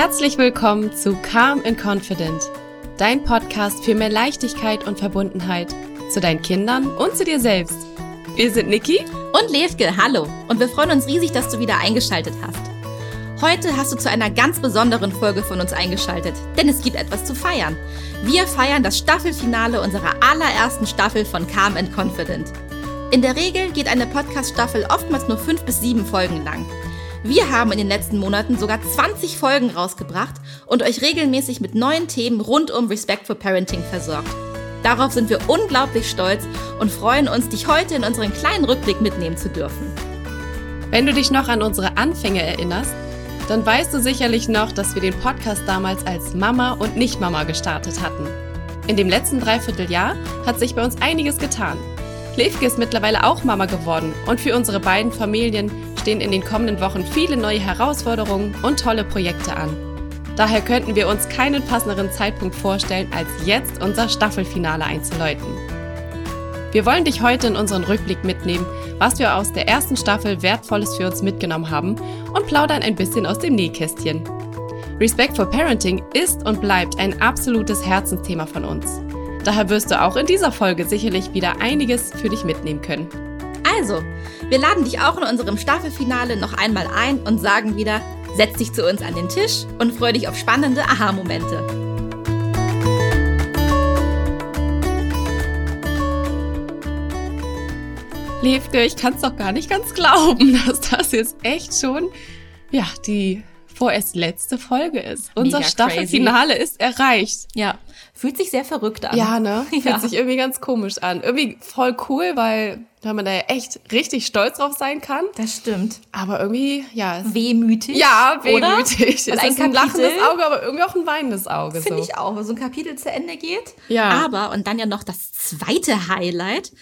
Herzlich willkommen zu Calm and Confident, dein Podcast für mehr Leichtigkeit und Verbundenheit zu deinen Kindern und zu dir selbst. Wir sind Niki und Levke. Hallo und wir freuen uns riesig, dass du wieder eingeschaltet hast. Heute hast du zu einer ganz besonderen Folge von uns eingeschaltet, denn es gibt etwas zu feiern. Wir feiern das Staffelfinale unserer allerersten Staffel von Calm and Confident. In der Regel geht eine Podcast-Staffel oftmals nur fünf bis sieben Folgen lang. Wir haben in den letzten Monaten sogar 20 Folgen rausgebracht und euch regelmäßig mit neuen Themen rund um Respect for Parenting versorgt. Darauf sind wir unglaublich stolz und freuen uns, dich heute in unseren kleinen Rückblick mitnehmen zu dürfen. Wenn du dich noch an unsere Anfänge erinnerst, dann weißt du sicherlich noch, dass wir den Podcast damals als Mama und Nicht-Mama gestartet hatten. In dem letzten Dreivierteljahr hat sich bei uns einiges getan. Levke ist mittlerweile auch Mama geworden und für unsere beiden Familien stehen in den kommenden Wochen viele neue Herausforderungen und tolle Projekte an. Daher könnten wir uns keinen passenderen Zeitpunkt vorstellen, als jetzt unser Staffelfinale einzuläuten. Wir wollen dich heute in unseren Rückblick mitnehmen, was wir aus der ersten Staffel Wertvolles für uns mitgenommen haben und plaudern ein bisschen aus dem Nähkästchen. Respect for Parenting ist und bleibt ein absolutes Herzensthema von uns. Daher wirst du auch in dieser Folge sicherlich wieder einiges für dich mitnehmen können. Also, wir laden dich auch in unserem Staffelfinale noch einmal ein und sagen wieder, setz dich zu uns an den Tisch und freu dich auf spannende Aha-Momente. Levke, ich kann es doch gar nicht ganz glauben, dass das jetzt echt schon, ja, die vorerst letzte Folge ist. Unser Mega Staffelfinale crazy. ist erreicht. Ja, fühlt sich sehr verrückt an. Ja, ne? Fühlt ja. sich irgendwie ganz komisch an. Irgendwie voll cool, weil weil man da ja echt richtig stolz drauf sein kann. Das stimmt. Aber irgendwie, ja. Wehmütig. Ja, wehmütig. Oder? Es ist ein, ein lachendes Auge, aber irgendwie auch ein weinendes Auge. Finde so. ich auch, weil so ein Kapitel zu Ende geht. Ja. Aber, und dann ja noch das zweite Highlight.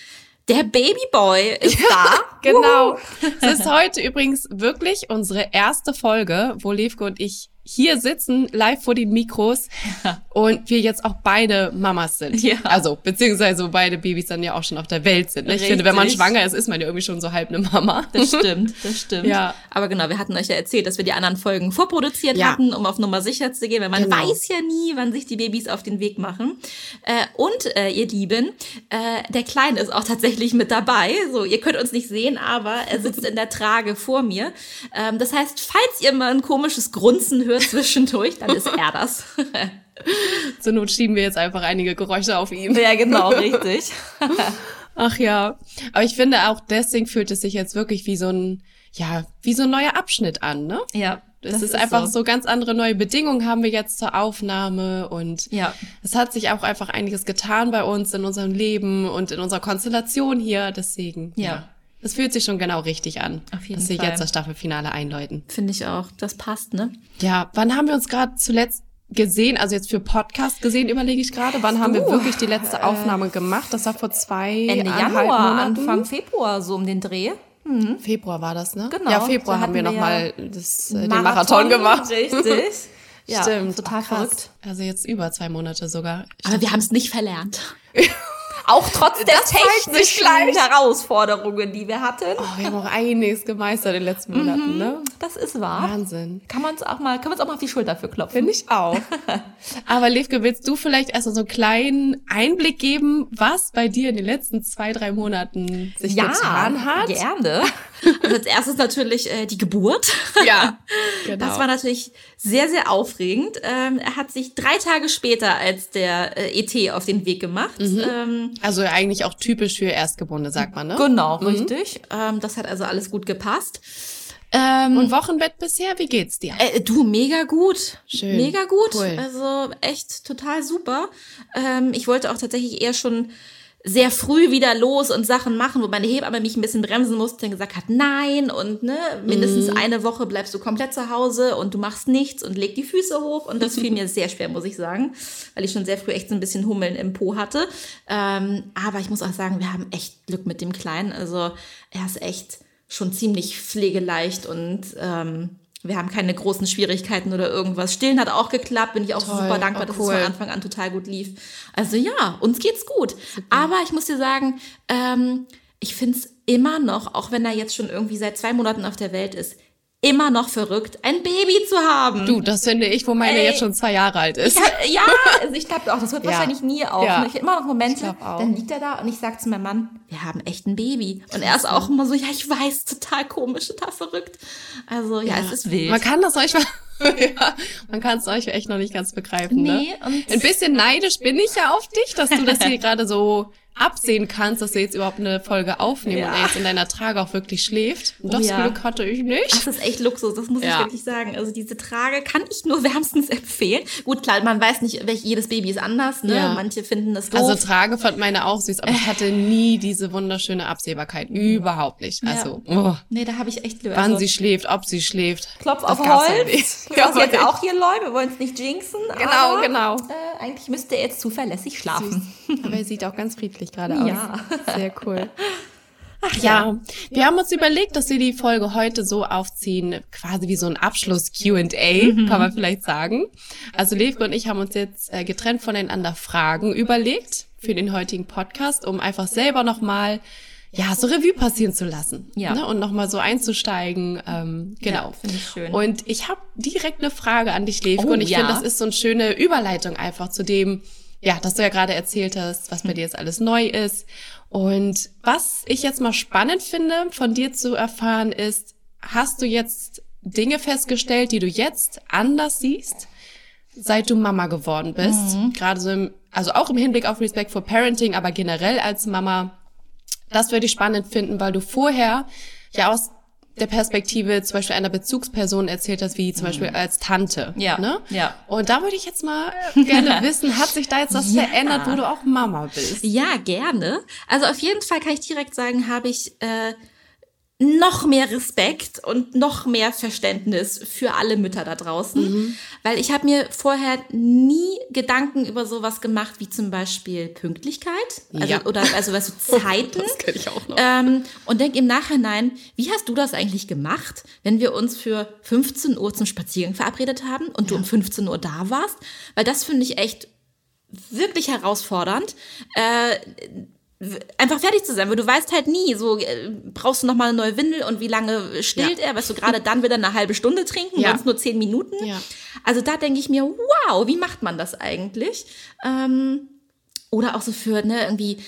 Der Babyboy ist ja, da. Genau. Es ist heute übrigens wirklich unsere erste Folge, wo Levke und ich hier sitzen, live vor den Mikros ja. und wir jetzt auch beide Mamas sind. Ja. Also, beziehungsweise beide Babys dann ja auch schon auf der Welt sind. Ne? Ich finde, wenn man schwanger ist, ist man ja irgendwie schon so halb eine Mama. Das stimmt, das stimmt. Ja. Aber genau, wir hatten euch ja erzählt, dass wir die anderen Folgen vorproduziert ja. hatten, um auf Nummer sicher zu gehen, weil man genau. weiß ja nie, wann sich die Babys auf den Weg machen. Äh, und äh, ihr Lieben, äh, der Kleine ist auch tatsächlich mit dabei. So, ihr könnt uns nicht sehen, aber er sitzt in der Trage vor mir. Ähm, das heißt, falls ihr mal ein komisches Grunzen hört, hört zwischendurch, dann ist er das. Zur Not schieben wir jetzt einfach einige Geräusche auf ihn. Ja, genau, richtig. Ach ja. Aber ich finde auch deswegen fühlt es sich jetzt wirklich wie so ein, ja, wie so ein neuer Abschnitt an, ne? Ja. Es ist, ist, einfach so. so. ganz andere neue Bedingungen haben wir jetzt zur Aufnahme und ja. es hat sich auch einfach einiges getan bei uns in unserem Leben und in unserer Konstellation hier. Deswegen, ja. ja. Es fühlt sich schon genau richtig an, Auf jeden dass wir jetzt das Staffelfinale einläuten. Finde ich auch. Das passt, ne? Ja, wann haben wir uns gerade zuletzt gesehen, also jetzt für Podcast gesehen, überlege ich gerade, wann haben uh, wir wirklich die letzte Aufnahme äh, gemacht? Das war vor zwei Ende Januar, Monaten. Anfang Februar, so um den Dreh. Mhm. Februar war das, ne? Genau. Ja, Februar haben wir nochmal ja das, äh, den Marathon gemacht. Richtig. ja, Stimmt. Total Ach, verrückt. Also jetzt über zwei Monate sogar. Aber wir haben es nicht verlernt. Auch trotz der technischen Herausforderungen, die wir hatten. Oh, wir haben auch einiges gemeistert in den letzten Monaten, mhm, ne? Das ist wahr. Wahnsinn. Kann man uns auch mal, können wir uns auch mal auf die Schulter für klopfen. Finde ich auch. Aber Levke, willst du vielleicht erst mal so einen kleinen Einblick geben, was bei dir in den letzten zwei, drei Monaten sich ja, getan hat? gerne. Also als erstes natürlich äh, die Geburt. Ja, genau. Das war natürlich sehr, sehr aufregend. Ähm, er hat sich drei Tage später als der äh, ET auf den Weg gemacht. Mhm. Ähm, also eigentlich auch typisch für Erstgeborene, sagt man, ne? Genau, mhm. richtig. Ähm, das hat also alles gut gepasst. Ähm, Und Wochenbett bisher, wie geht's dir? Äh, du, mega gut. Schön. Mega gut. Cool. Also echt total super. Ähm, ich wollte auch tatsächlich eher schon sehr früh wieder los und Sachen machen, wo meine Hebamme mich ein bisschen bremsen musste und gesagt hat, nein und ne, mindestens mhm. eine Woche bleibst du komplett zu Hause und du machst nichts und leg die Füße hoch und das fiel mir sehr schwer, muss ich sagen, weil ich schon sehr früh echt so ein bisschen Hummeln im Po hatte. Ähm, aber ich muss auch sagen, wir haben echt Glück mit dem Kleinen, also er ist echt schon ziemlich pflegeleicht und ähm, wir haben keine großen Schwierigkeiten oder irgendwas. Stillen hat auch geklappt, bin ich auch Toll, super dankbar, oh, dass es von Anfang an total gut lief. Also ja, uns geht's gut. Super. Aber ich muss dir sagen, ähm, ich find's immer noch, auch wenn er jetzt schon irgendwie seit zwei Monaten auf der Welt ist, immer noch verrückt, ein Baby zu haben. Du, das finde ich, wo meine Ey. jetzt schon zwei Jahre alt ist. Hab, ja, also ich glaube auch, das hört Ja. wahrscheinlich nie auf. Ja. Ich hab immer noch Momente, dann liegt er da und ich sag zu meinem Mann, wir haben echt ein Baby. Und er ist auch immer so, ja, ich weiß, total komisch, total verrückt. Also ja, es ist wild. Man kann das euch ja, man kann es euch echt noch nicht ganz begreifen. Nee, ne? und- Ein bisschen neidisch bin ich ja auf dich, dass du das hier gerade so absehen kannst, dass wir jetzt überhaupt eine Folge aufnehmen Ja. und er jetzt in deiner Trage auch wirklich schläft. Und Oh das ja. Glück hatte ich nicht. Das ist echt Luxus, das muss ich Ja. wirklich sagen. Also diese Trage kann ich nur wärmstens empfehlen. Gut, klar, man weiß nicht, welch, jedes Baby ist anders. Ne? Manche finden das doof. Also Trage fand meine auch süß, aber ich hatte nie diese wunderschöne Absehbarkeit. Überhaupt nicht. Also, oh, nee, da habe ich echt Glück. wann also, sie schläft, ob sie schläft. Klopf auf Holz. Was Ja, jetzt auch hier läuft, wir wollen es nicht jinxen. Genau, aber, genau. Äh, eigentlich müsste er jetzt zuverlässig schlafen. Aber er sieht auch ganz friedlich gerade aus. Ja. Sehr cool. ja, wir haben uns überlegt, dass wir die Folge heute so aufziehen, quasi wie so ein Abschluss-Q&A, kann man vielleicht sagen. Also Levke und ich haben uns jetzt äh, getrennt voneinander Fragen überlegt für den heutigen Podcast, um einfach selber nochmal ja, so Revue passieren zu lassen. Ja. Ne? Und nochmal so einzusteigen. Ähm, genau. Ja, finde ich schön. Und ich habe direkt eine Frage an dich, Levke. Oh, und ich ja. finde, das ist so eine schöne Überleitung einfach zu dem, ja, dass du ja gerade erzählt hast, was bei dir jetzt alles neu ist. Und was ich jetzt mal spannend finde, von dir zu erfahren, ist, hast du jetzt Dinge festgestellt, die du jetzt anders siehst, seit du Mama geworden bist? Mhm. Gerade so im, also auch im Hinblick auf Respect for Parenting, aber generell als Mama. Das würde ich spannend finden, weil du vorher ja aus der Perspektive zum Beispiel einer Bezugsperson erzählt hast, wie zum Beispiel als Tante. Mhm. Ja, Ne? ja. Und da würde ich jetzt mal gerne wissen, hat sich da jetzt was Ja. verändert, wo du auch Mama bist? Ja, gerne. Also auf jeden Fall kann ich direkt sagen, habe ich äh, noch mehr Respekt und noch mehr Verständnis für alle Mütter da draußen, weil ich habe mir vorher nie Gedanken über sowas gemacht wie zum Beispiel Pünktlichkeit, also Ja. oder also was so Zeiten. Das kenne ich auch noch. Ähm, und denk im Nachhinein, wie hast du das eigentlich gemacht, wenn wir uns für 15 Uhr zum Spaziergang verabredet haben und du um 15 Uhr da warst? Weil das finde ich echt wirklich herausfordernd. Äh, einfach fertig zu sein, weil du weißt halt nie, so äh, brauchst du noch mal eine neue Windel und wie lange stillt Ja. er, weißt du, gerade dann will er eine halbe Stunde trinken, Ja. sonst nur zehn Minuten. Ja. Also da denke ich mir, wow, wie macht man das eigentlich? Ähm, oder auch so für ne, irgendwie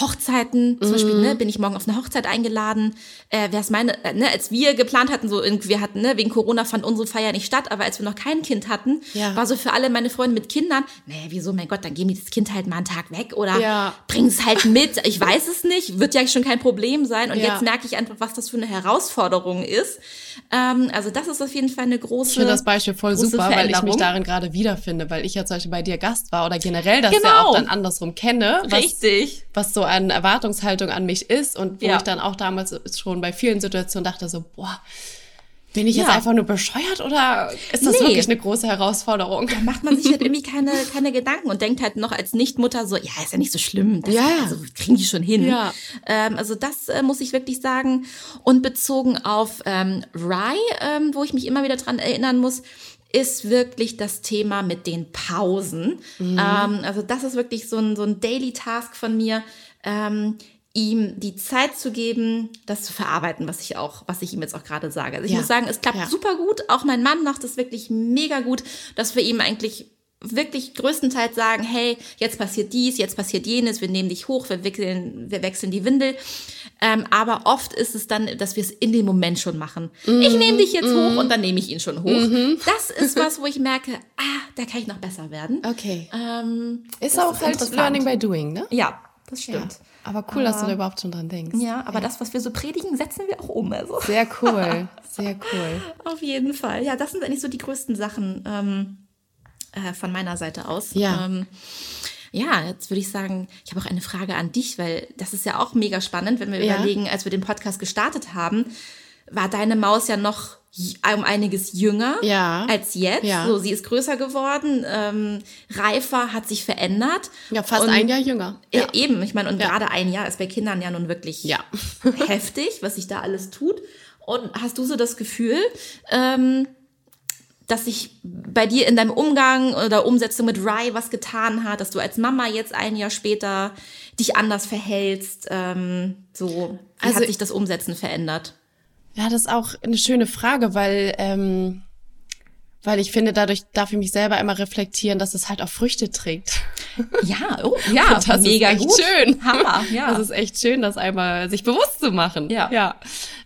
Hochzeiten, zum Beispiel, Mhm. ne, bin ich morgen auf eine Hochzeit eingeladen. Äh, wer ist meine, äh, ne, als wir geplant hatten, so irgendwie, wir hatten, ne, wegen Corona fand unsere Feier nicht statt, aber als wir noch kein Kind hatten, Ja. war so für alle meine Freunde mit Kindern, naja, wieso, mein Gott, dann geben wir das Kind halt mal einen Tag weg oder Ja. bring es halt mit. Ich weiß es nicht, wird ja schon kein Problem sein. Und Ja. jetzt merke ich einfach, was das für eine Herausforderung ist. Ähm, also das ist auf jeden Fall eine große. Ich finde das Beispiel voll super, weil ich mich darin gerade wiederfinde, weil ich ja zum Beispiel bei dir Gast war oder generell das ja Genau. auch dann andersrum kenne, was, Richtig. was so an Erwartungshaltung an mich ist und wo Ja. ich dann auch damals schon bei vielen Situationen dachte so, boah, bin ich jetzt Ja. einfach nur bescheuert oder ist das Nee. wirklich eine große Herausforderung? Da macht man sich halt irgendwie keine, keine Gedanken und denkt halt noch als Nichtmutter so, ja, ist ja nicht so schlimm. Das, Ja. Also kriegen die schon hin. Ja. Ähm, also das äh, muss ich wirklich sagen. Und bezogen auf ähm, Rye, ähm, wo ich mich immer wieder dran erinnern muss, ist wirklich das Thema mit den Pausen. Mhm. Ähm, also das ist wirklich so ein, so ein Daily Task von mir. Ähm, ihm die Zeit zu geben, das zu verarbeiten, was ich auch, was ich ihm jetzt auch gerade sage. Also ich Ja. muss sagen, es klappt Ja. super gut. Auch mein Mann macht es wirklich mega gut, dass wir ihm eigentlich wirklich größtenteils sagen, hey, jetzt passiert dies, jetzt passiert jenes, wir nehmen dich hoch, wir wechseln, wir wechseln die Windel. Ähm, aber oft ist es dann, dass wir es in dem Moment schon machen. Ich nehme dich jetzt hoch und dann nehme ich ihn schon hoch. Das ist was, wo ich merke, ah, da kann ich noch besser werden. Okay. Ähm, Ist auch halt interessant. Learning by Doing, ne? Ja, das Ja. stimmt. Aber cool, dass du da überhaupt schon dran denkst. Ja, aber das, was wir so predigen, setzen wir auch um. Also. Sehr cool, sehr cool. Auf jeden Fall. Ja, das sind eigentlich so die größten Sachen ähm, äh, von meiner Seite aus. Ja. Ähm, ja, jetzt würde ich sagen, ich habe auch eine Frage an dich, weil das ist ja auch mega spannend, wenn wir Ja. überlegen, als wir den Podcast gestartet haben, war deine Maus ja noch um einiges jünger Ja. als jetzt. Ja. So, sie ist größer geworden, ähm, reifer, hat sich verändert. Ja, fast Und- ein Jahr jünger. Ja. Eben, ich meine, und gerade ein Jahr ist bei Kindern ja nun wirklich heftig, was sich da alles tut. Und hast du so das Gefühl, ähm, dass sich bei dir in deinem Umgang oder Umsetzung mit Rye was getan hat, dass du als Mama jetzt ein Jahr später dich anders verhältst? Ähm, so, wie Also- hat sich das Umsetzen verändert? Ja, das ist auch eine schöne Frage, weil, ähm, weil ich finde, dadurch darf ich mich selber immer reflektieren, dass es halt auch Früchte trägt. Ja, oh, ja, das mega ist echt gut. schön. Hammer, ja. Das ist echt schön, das einmal sich bewusst zu machen. Ja. ja.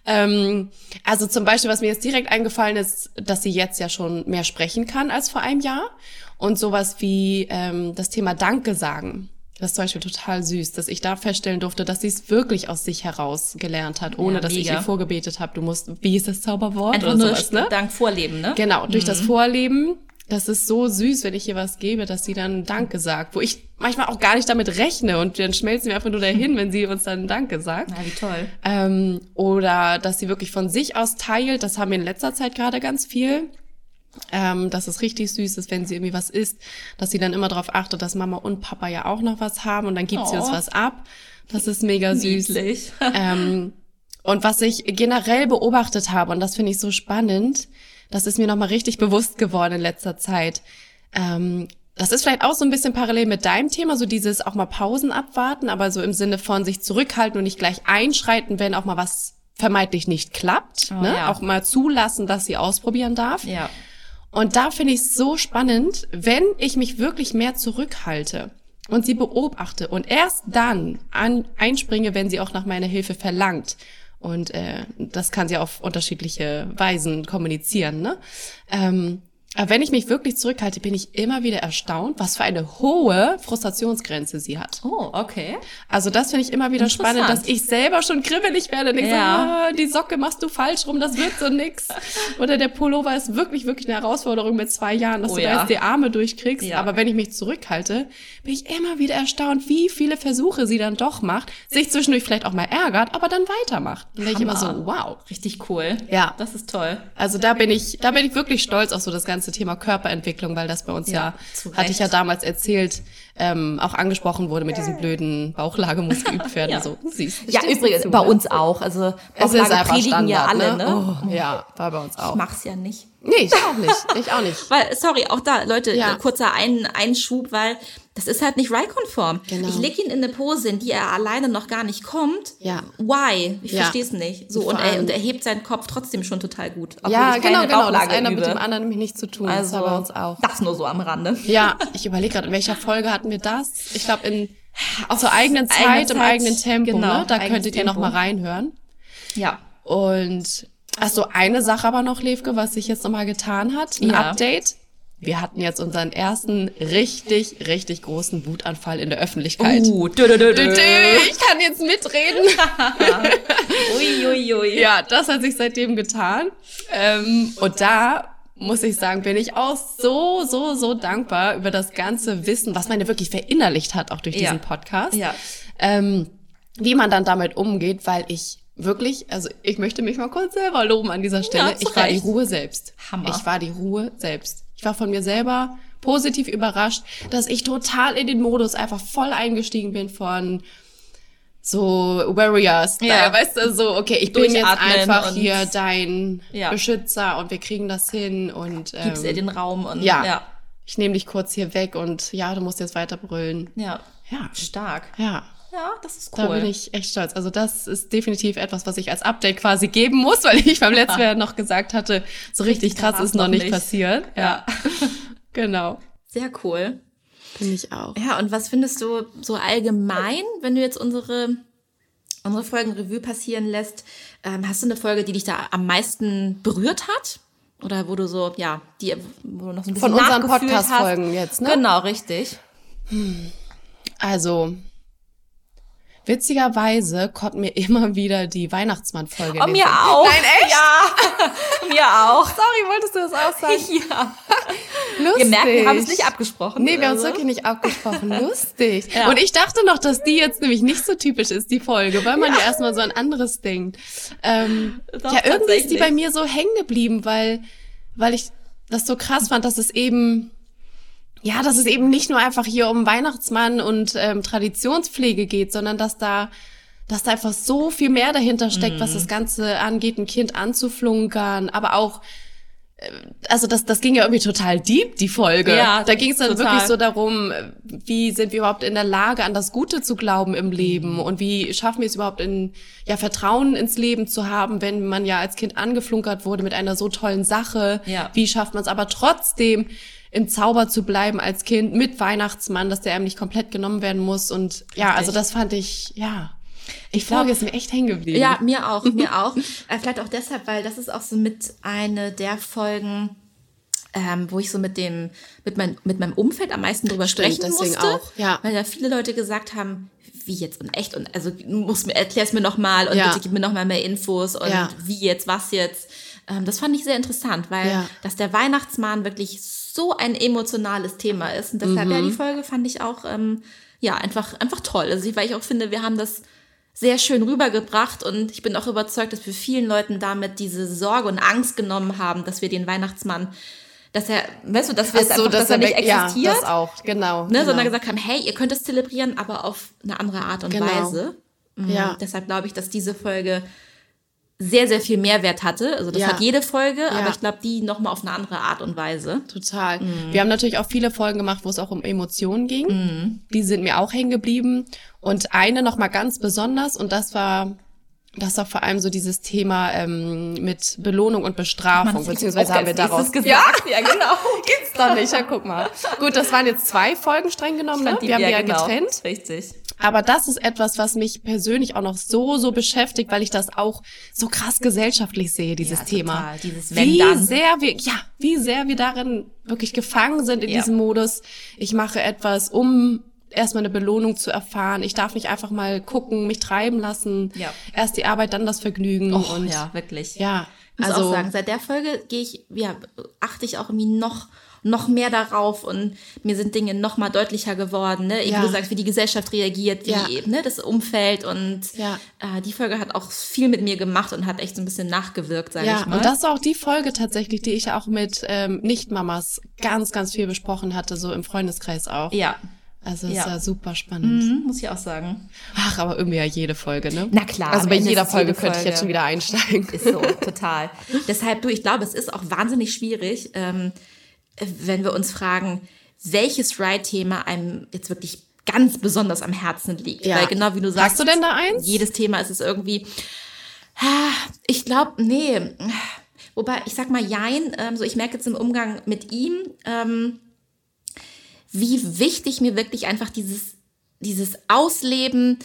Ähm, also zum Beispiel, was mir jetzt direkt eingefallen ist, dass sie jetzt ja schon mehr sprechen kann als vor einem Jahr. Und sowas wie ähm, das Thema Danke sagen. Das ist zum Beispiel total süß, dass ich da feststellen durfte, dass sie es wirklich aus sich heraus gelernt hat, ohne Ja, dass ich ihr vorgebetet habe, du musst, wie ist das Zauberwort Einfach oder nur sowas, ne? dank Vorleben, ne? Genau, durch das Vorleben. Das ist so süß, wenn ich ihr was gebe, dass sie dann Danke sagt, wo ich manchmal auch gar nicht damit rechne und dann schmelzen wir einfach nur dahin, wenn sie uns dann Danke sagt. Na, wie toll. Ähm, oder dass sie wirklich von sich aus teilt, das haben wir in letzter Zeit gerade ganz viel. Ähm, dass es richtig süß ist, wenn sie irgendwie was isst, dass sie dann immer darauf achtet, dass Mama und Papa ja auch noch was haben und dann gibt sie uns Oh. was ab. Das ist mega süß. Ähm, und was ich generell beobachtet habe, und das finde ich so spannend, das ist mir nochmal richtig bewusst geworden in letzter Zeit. Ähm, das ist vielleicht auch so ein bisschen parallel mit deinem Thema, so dieses auch mal Pausen abwarten, aber so im Sinne von sich zurückhalten und nicht gleich einschreiten, wenn auch mal was vermeintlich nicht klappt. Oh, ne? ja. Auch mal zulassen, dass sie ausprobieren darf. Ja. Und da finde ich es so spannend, wenn ich mich wirklich mehr zurückhalte und sie beobachte und erst dann an, einspringe, wenn sie auch nach meiner Hilfe verlangt. Und äh, das kann sie auf unterschiedliche Weisen kommunizieren. Ne? Ähm, aber wenn ich mich wirklich zurückhalte, bin ich immer wieder erstaunt, was für eine hohe Frustrationsgrenze sie hat. Oh, okay. Also das finde ich immer wieder spannend, dass ich selber schon kribbelig werde und ich Ja. so, ah, die Socke machst du falsch rum, das wird so nix. Oder der Pullover ist wirklich, wirklich eine Herausforderung mit zwei Jahren, dass Oh du ja. da jetzt die Arme durchkriegst. Ja. Aber wenn ich mich zurückhalte, bin ich immer wieder erstaunt, wie viele Versuche sie dann doch macht, sich zwischendurch vielleicht auch mal ärgert, aber dann weitermacht. Und ich immer so, wow. Richtig cool. Ja. Das ist toll. Also da bin ich, da bin ich wirklich stolz auf so das ganze Thema Körperentwicklung, weil das bei uns Ja, ja, hatte ich ja damals erzählt, ähm, auch angesprochen wurde mit diesem blöden Bauchlage muss geübt werden. Ja. So, siehst, Ja, übrigens, bei zu, uns auch. Also Bauchlage predigen ja Standard, alle, ne? Oh, ja, war bei uns Ich auch. mach's ja nicht. Nee, ich auch nicht. Ich auch nicht. Weil, sorry, auch da, Leute, Ja. äh, kurzer Ein Einschub, weil das ist halt nicht Rye-konform. Genau. Ich leg ihn in eine Pose, in die er alleine noch gar nicht kommt. Ja. Why? Ich Ja. verstehe es nicht. So, Und er, und er hebt seinen Kopf trotzdem schon total gut. Ja, genau, genau. Das eine übe. mit dem anderen nämlich nichts zu tun. das Also, war bei uns auch. das nur so am Rande. Ja, ich überlege gerade, in welcher Folge hatten wir das? Ich glaube, in zur eigenen Zeit, eigene im Zeit, eigenen Tempo. genau, ne? Da könntet ihr noch Tempo. mal reinhören. Ja. Und also eine Sache aber noch, Levke, was sich jetzt nochmal getan hat, ein Ja. Update. Wir hatten jetzt unseren ersten richtig, richtig großen Wutanfall in der Öffentlichkeit. Uh, dö, dö, dö, dö. Ich kann jetzt mitreden. Ui, ui, ui. Ja, das hat sich seitdem getan. Ähm, und da muss ich sagen, bin ich auch so, so, so dankbar über das ganze Wissen, was man ja wirklich verinnerlicht hat, auch durch Ja. diesen Podcast. Ja. Ähm, wie man dann damit umgeht, weil ich wirklich, also ich möchte mich mal kurz selber loben an dieser Stelle. Ja, ich war die. Ruhe selbst. Hammer. Ich war die Ruhe selbst. Ich war von mir selber positiv überrascht, dass ich total in den Modus einfach voll eingestiegen bin von so Warriors. Ja. Da, weißt du, so, okay, ich bin jetzt einfach hier dein Ja. Beschützer und wir kriegen das hin und ähm, Gibst ihr den Raum und ja, ja. ich nehme dich kurz hier weg und ja, du musst jetzt weiter brüllen. Ja. Ja, Stark. ja. Ja, das ist Da cool. bin ich echt stolz. Also das ist definitiv etwas, was ich als Update quasi geben muss, weil ich beim letzten Mal noch gesagt hatte, so richtig Richtig krass ist noch nicht nicht. passiert. Ja, genau. Sehr cool. Finde ich auch. Ja, und was findest du so allgemein, wenn du jetzt unsere, unsere Folgen Revue passieren lässt? Ähm, hast du eine Folge, die dich da am meisten berührt hat? Oder wo du so, ja, die, wo du noch so ein bisschen Von unseren Podcast-Folgen jetzt, ne? Genau, richtig. Also, witzigerweise kommt mir immer wieder die Weihnachtsmann-Folge. Oh, mir Sinn. auch. Nein, echt? Ja, mir auch. Sorry, wolltest du das auch sagen? Ja. Lustig. Wir merken, wir haben es nicht abgesprochen. Nee, wir haben es Also. wirklich nicht abgesprochen. Lustig. Ja. Und ich dachte noch, dass die jetzt nämlich nicht so typisch ist, die Folge, weil man ja, erstmal so an anderes denkt. Ähm, Doch, ja, irgendwie ist die bei mir so hängen geblieben, weil, weil ich das so krass fand, dass es eben, ja, dass es eben nicht nur einfach hier um Weihnachtsmann und ähm, Traditionspflege geht, sondern dass da dass da einfach so viel mehr dahinter steckt, was das Ganze angeht, ein Kind anzuflunkern, aber auch also das, das ging ja irgendwie total deep, die Folge. Ja, da ging es dann total. wirklich so darum, wie sind wir überhaupt in der Lage, an das Gute zu glauben im Leben Mhm. und wie schaffen wir es überhaupt in, ja, Vertrauen ins Leben zu haben, wenn man ja als Kind angeflunkert wurde mit einer so tollen Sache. Ja. Wie schafft man es aber trotzdem, im Zauber zu bleiben als Kind mit Weihnachtsmann, dass der einem nicht komplett genommen werden muss und ja, Richtig. also das fand ich, ja. Ich glaub- Folge ist mir echt hängen geblieben. Ja, mir auch, mir auch. Äh, vielleicht auch deshalb, weil das ist auch so mit eine der Folgen, ähm, wo ich so mit dem, mit, mein, mit meinem Umfeld am meisten drüber Stimmt, sprechen deswegen musste. auch, ja. Weil da viele Leute gesagt haben, wie jetzt und echt und also muss mir, erklär's mir noch mal und Ja. bitte gib mir noch mal mehr Infos und Ja. wie jetzt, was jetzt. Ähm, das fand ich sehr interessant, weil Ja. dass der Weihnachtsmann wirklich so ein emotionales Thema ist. Und deshalb, Mhm. ja, die Folge fand ich auch, ähm, ja, einfach, einfach toll. Also, weil ich auch finde, wir haben das sehr schön rübergebracht und ich bin auch überzeugt, dass wir vielen Leuten damit diese Sorge und Angst genommen haben, dass wir den Weihnachtsmann, dass er, weißt du, dass wir Ach so, einfach, dass er nicht weg- ja, existiert, das auch, genau. ne, genau. sondern gesagt haben, hey, ihr könnt es zelebrieren, aber auf eine andere Art und Genau. Weise. Mhm. Ja. Deshalb glaube ich, dass diese Folge sehr, sehr viel Mehrwert hatte. Also das Ja. hat jede Folge, aber Ja. ich glaube, die nochmal auf eine andere Art und Weise. Total. Mhm. Wir haben natürlich auch viele Folgen gemacht, wo es auch um Emotionen ging. Die sind mir auch hängen geblieben. Und eine noch mal ganz besonders, und das war, das war vor allem so dieses Thema ähm, mit Belohnung und Bestrafung, beziehungsweise haben wir daraus gesagt. Ja, ja, genau. gibt's doch nicht. Ja, guck mal. Gut, das waren jetzt zwei Folgen streng genommen. Ne? Wir haben die ja genau. getrennt. Richtig. Aber das ist etwas, was mich persönlich auch noch so, so beschäftigt, weil ich das auch so krass gesellschaftlich sehe, dieses Ja, Thema. total. Dieses Wenn wie dann. sehr wir, ja, wie sehr wir darin wirklich gefangen sind in Ja. diesem Modus. Ich mache etwas, um erstmal eine Belohnung zu erfahren. Ich darf nicht einfach mal gucken, mich treiben lassen. Ja. Erst die Arbeit, dann das Vergnügen. Oh, und ja, wirklich. ja, Ich muss also auch sagen, seit der Folge gehe ich, ja, achte ich auch irgendwie noch, noch mehr darauf und mir sind Dinge noch mal deutlicher geworden, ne? Ja. Wie du sagst, wie die Gesellschaft reagiert, wie Ja. ne, das Umfeld und Ja. äh, die Folge hat auch viel mit mir gemacht und hat echt so ein bisschen nachgewirkt, sage Ja, ich mal. und das war auch die Folge tatsächlich, die ich auch mit ähm, Nicht-Mamas ganz, ganz viel besprochen hatte, so im Freundeskreis auch. ja, Also es Ja. war super spannend. mhm, muss ich auch sagen. Ach, aber irgendwie ja jede Folge, ne? Na klar, Also bei jeder ist Folge jede könnte ich jetzt schon wieder einsteigen. Ist so, total. Deshalb, du, ich glaube, es ist auch wahnsinnig schwierig, ähm, wenn wir uns fragen, welches Ride-Thema einem jetzt wirklich ganz besonders am Herzen liegt. Ja. Weil genau wie du sagst. Hast du denn da eins? Jedes Thema ist es irgendwie. Ah, Ich glaube, nee. Wobei, ich sag mal, jein, ähm, so ich merke jetzt im Umgang mit ihm, ähm, wie wichtig mir wirklich einfach dieses, dieses Ausleben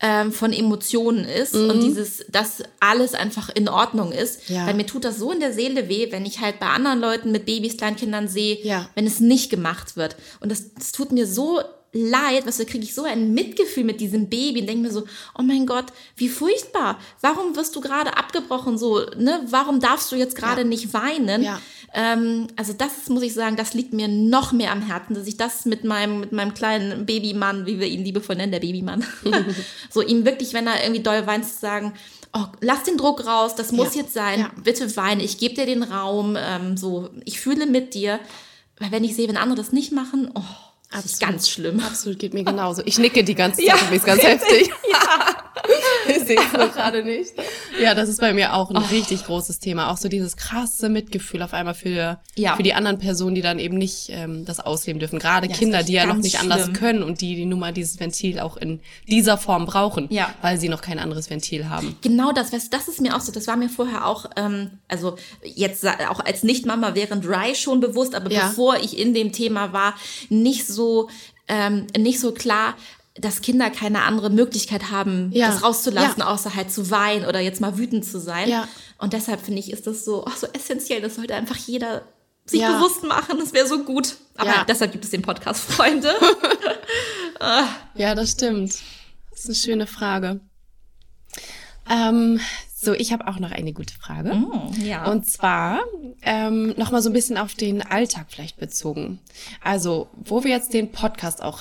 ähm, von Emotionen ist und dieses, dass alles einfach in Ordnung ist. Mhm. Ja. Weil mir tut das so in der Seele weh, wenn ich halt bei anderen Leuten mit Babys, Kleinkindern sehe, Ja. wenn es nicht gemacht wird. Und das, das tut mir so leid, was da kriege ich so ein Mitgefühl mit diesem Baby und denke mir so, oh mein Gott, wie furchtbar. Warum wirst du gerade abgebrochen so, ne? Warum darfst du jetzt gerade Ja. nicht weinen? Ja. Ähm, also das ist, muss ich sagen, das liegt mir noch mehr am Herzen, dass ich das mit meinem, mit meinem kleinen Babymann, wie wir ihn liebevoll nennen, der Babymann, so ihm wirklich, wenn er irgendwie doll weint, zu sagen, oh, lass den Druck raus, das muss Ja. jetzt sein, Ja. bitte weine, ich gebe dir den Raum, ähm, so, ich fühle mit dir. Weil wenn ich sehe, wenn andere das nicht machen, oh, das ist Absolut. ganz schlimm. Absolut, geht mir genauso. Ich nicke die ganze Zeit, Ja. ja. ist ganz heftig. ich sehe es nur gerade nicht. Ja, das ist bei mir auch ein Oh. richtig großes Thema. Auch so dieses krasse Mitgefühl auf einmal für, Ja. für die anderen Personen, die dann eben nicht ähm, das ausleben dürfen. Gerade Ja, Kinder, die ja noch nicht anders schlimm. können und die, die nun mal dieses Ventil auch in dieser Form brauchen, Ja. weil sie noch kein anderes Ventil haben. Genau das, weißt, das ist mir auch so, das war mir vorher auch, ähm, also jetzt auch als Nicht-Mama während Rye schon bewusst, aber bevor ich in dem Thema war, nicht so, ähm, nicht so klar, dass Kinder keine andere Möglichkeit haben, Ja. das rauszulassen, Ja. außer halt zu weinen oder jetzt mal wütend zu sein. Ja. Und deshalb finde ich, ist das so, ach, so essentiell, das sollte einfach jeder sich bewusst machen, das wäre so gut. Aber deshalb gibt es den Podcast, Freunde. Ja, das stimmt. Das ist eine schöne Frage. Ähm, so, ich habe auch noch eine gute Frage. ja. Und zwar ähm, nochmal so ein bisschen auf den Alltag vielleicht bezogen. Also, wo wir jetzt den Podcast auch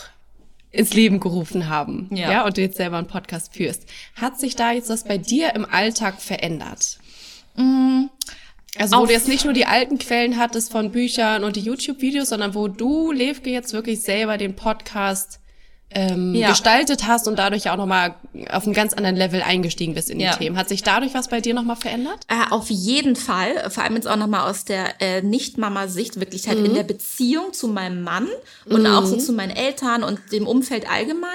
ins Leben gerufen haben, Ja. ja, und du jetzt selber einen Podcast führst, hat sich da jetzt was bei dir im Alltag verändert? Also, wo Mm, Auf- du jetzt nicht nur die alten Quellen hattest von Büchern und die YouTube-Videos, sondern wo du, Levke, jetzt wirklich selber den Podcast ähm, Ja. gestaltet hast und dadurch auch nochmal auf einem ganz anderen Level eingestiegen bist in die Ja. Themen. Hat sich dadurch was bei dir nochmal verändert? Äh, auf jeden Fall, vor allem jetzt auch nochmal aus der äh, Nicht-Mama-Sicht, wirklich halt in der Beziehung zu meinem Mann und auch so zu meinen Eltern und dem Umfeld allgemein.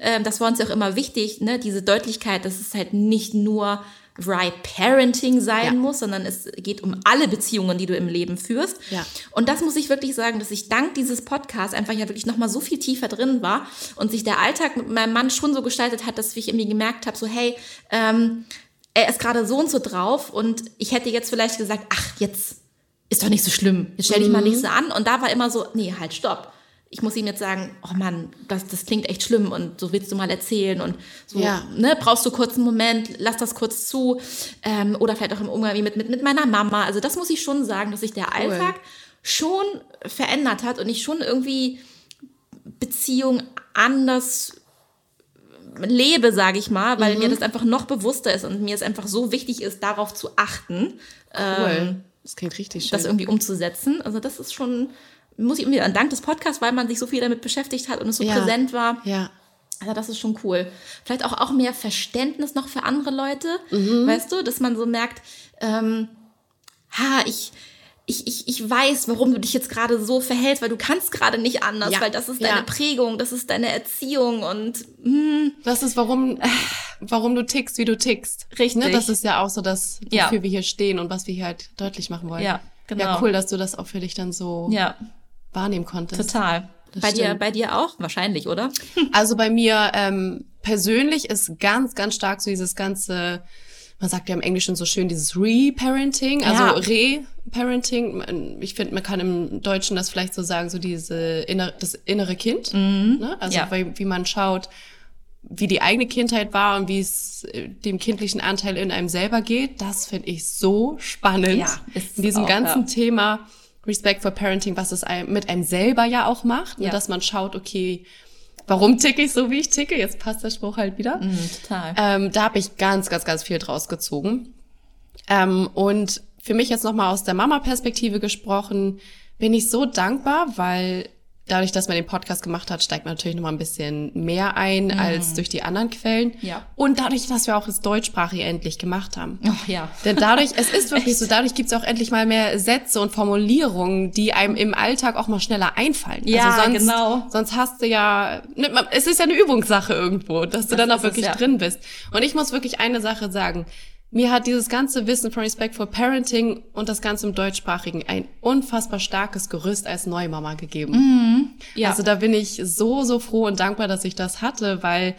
Ähm, das war uns ja auch immer wichtig, ne? diese Deutlichkeit, dass es halt nicht nur Right Parenting sein Ja. muss, sondern es geht um alle Beziehungen, die du im Leben führst. Ja. Und das muss ich wirklich sagen, dass ich dank dieses Podcasts einfach ja wirklich nochmal so viel tiefer drin war und sich der Alltag mit meinem Mann schon so gestaltet hat, dass ich irgendwie gemerkt habe, so hey, ähm, er ist gerade so und so drauf und ich hätte jetzt vielleicht gesagt, ach, jetzt ist doch nicht so schlimm, jetzt stell dich mal nicht so an. Und da war immer so, nee, halt, stopp. Ich muss ihm jetzt sagen, oh Mann, das, das klingt echt schlimm und so willst du mal erzählen und so, Ja. ne, brauchst du kurz einen Moment, lass das kurz zu. Ähm, oder vielleicht auch im Umgang mit, mit, mit meiner Mama. Also das muss ich schon sagen, dass sich der Alltag schon verändert hat und ich schon irgendwie Beziehung anders lebe, sage ich mal, weil Mhm. mir das einfach noch bewusster ist und mir es einfach so wichtig ist, darauf zu achten, Cool. das klingt richtig schön. das irgendwie umzusetzen. Also das ist schon, muss ich irgendwie an Dank des Podcasts, weil man sich so viel damit beschäftigt hat und es so Ja. präsent war. ja. Also das ist schon cool. Vielleicht auch, auch mehr Verständnis noch für andere Leute, Mhm. weißt du, dass man so merkt, ähm, ha, ich, ich, ich, ich weiß, warum du dich jetzt gerade so verhältst, weil du kannst gerade nicht anders, Ja, weil das ist ja. deine Prägung, das ist deine Erziehung und Das ist, warum, warum du tickst, wie du tickst. Richtig. Ne? Das ist ja auch so das, wofür Ja. wir hier stehen und was wir hier halt deutlich machen wollen. Ja, genau. Ja, cool, dass du das auch für dich dann so ja, wahrnehmen konntest. total. Das Bei dir, stimmt. bei dir auch? Wahrscheinlich, oder? Also bei mir ähm, persönlich ist ganz, ganz stark so dieses ganze, man sagt ja im Englischen so schön, dieses Re-Parenting, also Ja. Re-Parenting. Ich finde, man kann im Deutschen das vielleicht so sagen, so diese innere, das innere Kind. Mhm. Ne? Also Ja. wie, wie man schaut, wie die eigene Kindheit war und wie es äh, dem kindlichen Anteil in einem selber geht, das finde ich so spannend. Ja, ist in diesem auch, ganzen ja. Thema Respect for Parenting, was es einem, mit einem selber ja auch macht, ne? Ja. dass man schaut, okay, warum ticke ich so, wie ich ticke? Jetzt passt der Spruch halt wieder. Mhm, total. Ähm, da habe ich ganz, ganz, ganz viel draus gezogen. Ähm, und für mich jetzt nochmal aus der Mama-Perspektive gesprochen, bin ich so dankbar, weil dadurch, dass man den Podcast gemacht hat, steigt man natürlich nochmal ein bisschen mehr ein als durch die anderen Quellen. Mhm. Ja. Und dadurch, dass wir auch das Deutschsprachige endlich gemacht haben. Ach ja. Denn dadurch, es ist wirklich so, dadurch gibt's auch endlich mal mehr Sätze und Formulierungen, die einem im Alltag auch mal schneller einfallen. Ja, also sonst, genau. Sonst hast du ja, ne, es ist ja eine Übungssache irgendwo, dass du Das dann auch ist es, wirklich ja. drin bist. Und ich muss wirklich eine Sache sagen. Mir hat dieses ganze Wissen von Respect for Parenting und das Ganze im Deutschsprachigen ein unfassbar starkes Gerüst als Neumama gegeben. Ja. Also da bin ich so, so froh und dankbar, dass ich das hatte, weil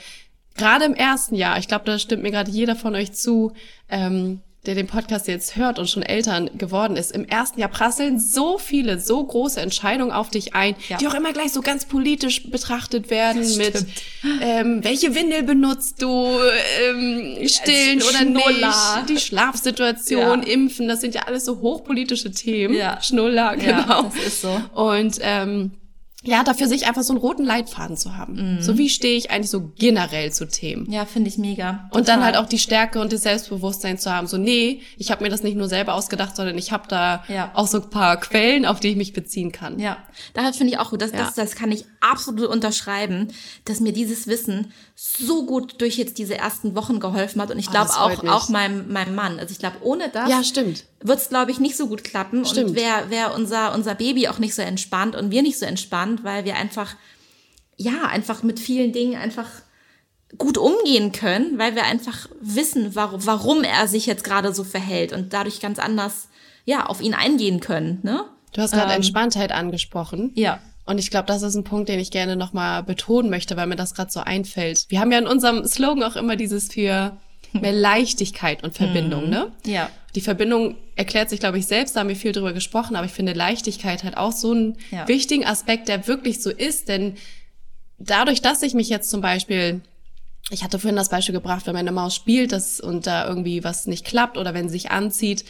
gerade im ersten Jahr, ich glaube, da stimmt mir gerade jeder von euch zu, ähm, der den Podcast jetzt hört und schon Eltern geworden ist, im ersten Jahr prasseln so viele, so große Entscheidungen auf dich ein, Ja. die auch immer gleich so ganz politisch betrachtet werden mit, ähm, welche Windel benutzt du, ähm, stillen oder Schnuller. nicht, die Schlafsituation, Ja. Impfen, das sind ja alles so hochpolitische Themen. Ja. Schnuller, genau. Ja, das ist so. Und ähm, ja, dafür sich einfach so einen roten Leitfaden zu haben. So wie stehe ich eigentlich so generell zu Themen. Ja, finde ich mega. Und dann Total. halt auch die Stärke und das Selbstbewusstsein zu haben. So, nee, ich habe mir das nicht nur selber ausgedacht, sondern ich habe da Ja. auch so ein paar Quellen, auf die ich mich beziehen kann. Ja, daher finde ich auch gut, das, Ja. das, das kann ich absolut unterschreiben, dass mir dieses Wissen so gut durch jetzt diese ersten Wochen geholfen hat und ich Oh, glaube freut auch, mich. auch meinem, meinem Mann. Also ich glaube, ohne das Ja, stimmt. Wird es, glaube ich, nicht so gut klappen Stimmt. und wäre wär unser, unser Baby auch nicht so entspannt und wir nicht so entspannt, weil wir einfach, ja, einfach mit vielen Dingen einfach gut umgehen können, weil wir einfach wissen, warum, warum er sich jetzt gerade so verhält und dadurch ganz anders, ja, auf ihn eingehen können, ne? Du hast gerade Ähm, Entspanntheit angesprochen. Ja. Und ich glaube, das ist ein Punkt, den ich gerne nochmal betonen möchte, weil mir das gerade so einfällt. Wir haben ja in unserem Slogan auch immer dieses für mehr Leichtigkeit und Verbindung, ne? Ja. Die Verbindung erklärt sich, glaube ich, selbst, da haben wir viel drüber gesprochen, aber ich finde Leichtigkeit halt auch so einen Ja. wichtigen Aspekt, der wirklich so ist, denn dadurch, dass ich mich jetzt zum Beispiel, ich hatte vorhin das Beispiel gebracht, wenn meine Maus spielt das, und da irgendwie was nicht klappt oder wenn sie sich anzieht,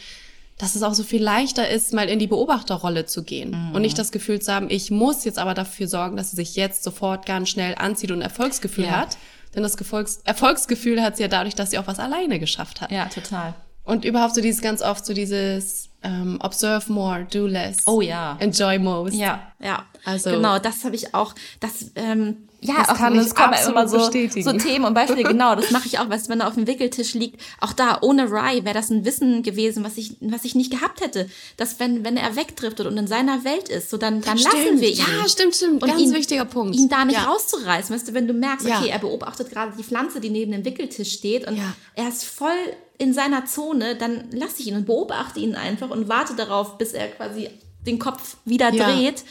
dass es auch so viel leichter ist, mal in die Beobachterrolle zu gehen und nicht das Gefühl zu haben, ich muss jetzt aber dafür sorgen, dass sie sich jetzt sofort ganz schnell anzieht und ein Erfolgsgefühl Ja. hat. Denn das Gefolgs Erfolgsgefühl hat sie ja dadurch, dass sie auch was alleine geschafft hat. Ja, total. Und überhaupt so dieses ganz oft so dieses ähm, observe more, do less. Oh ja. Enjoy most. Ja, ja. Also- genau, das habe ich auch. Das, ähm, Ja, das auch kann ich kommen immer so, bestätigen. so Themen und Beispiele, genau, das mache ich auch, weißt du, wenn er auf dem Wickeltisch liegt, auch da, ohne Rye wäre das ein Wissen gewesen, was ich, was ich nicht gehabt hätte, dass wenn, wenn er wegdriftet und in seiner Welt ist, so dann, dann lassen wir ihn. Ja, stimmt, stimmt. Und Ganz ihn, wichtiger Punkt. Ihn da nicht ja. rauszureißen, weißt du, wenn du merkst, Ja. okay, er beobachtet gerade die Pflanze, die neben dem Wickeltisch steht und Ja. er ist voll in seiner Zone, dann lasse ich ihn und beobachte ihn einfach und warte darauf, bis er quasi den Kopf wieder Ja. dreht.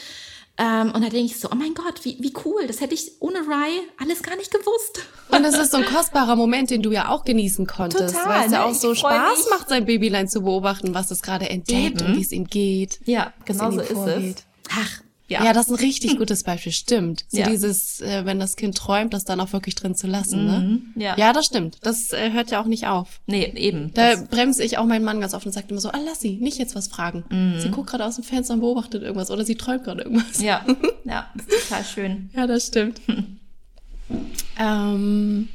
Ähm, und da denke ich so, oh mein Gott, wie, wie cool, das hätte ich ohne Rye alles gar nicht gewusst. Und das ist so ein kostbarer Moment, den du ja auch genießen konntest, Total, weil es ja ne? auch so Ich Spaß macht, sein Babylein zu beobachten, was es gerade entdeckt Eben. und wie es ihm geht. Ja, genau so ist vorgeht. es. Ach, Ja. ja. das ist ein richtig gutes Beispiel, stimmt. So Ja. dieses, äh, wenn das Kind träumt, das dann auch wirklich drin zu lassen, ne? Mhm, ja. ja, das stimmt. Das äh, hört ja auch nicht auf. Nee, eben. Da bremse ich auch meinen Mann ganz oft und sage immer so, ah, lass sie, nicht jetzt was fragen. Sie guckt gerade aus dem Fenster und beobachtet irgendwas oder sie träumt gerade irgendwas. ja, ja, das ist total schön. Ja, das stimmt. ähm,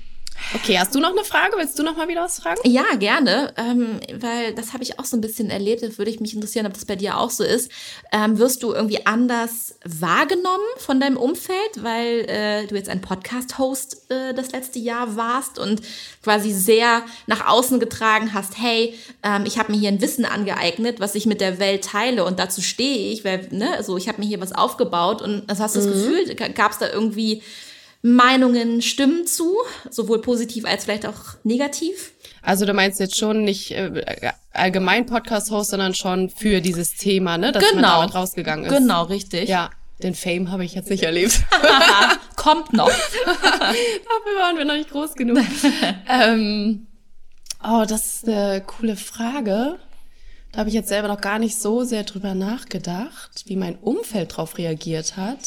okay, hast du noch eine Frage? Willst du noch mal wieder was fragen? Ja, gerne, ähm, weil das habe ich auch so ein bisschen erlebt. Das würde ich mich interessieren, ob das bei dir auch so ist. Ähm, wirst du irgendwie anders wahrgenommen von deinem Umfeld, weil äh, du jetzt ein Podcast-Host äh, das letzte Jahr warst und quasi sehr nach außen getragen hast, hey, ähm, ich habe mir hier ein Wissen angeeignet, was ich mit der Welt teile und dazu stehe ich, weil, ne, also ich habe mir hier was aufgebaut und das hast du das Gefühl, gab es da irgendwie Meinungen, Stimmen zu, sowohl positiv als vielleicht auch negativ? Also du meinst jetzt schon nicht äh, allgemein Podcast-Host, sondern schon für dieses Thema, ne? Dass man Genau. damit rausgegangen ist. Genau, richtig. Ja, den Fame habe ich jetzt nicht erlebt. Kommt noch. Dafür waren wir noch nicht groß genug. ähm, oh, das ist eine coole Frage. Da habe ich jetzt selber noch gar nicht so sehr drüber nachgedacht, wie mein Umfeld drauf reagiert hat.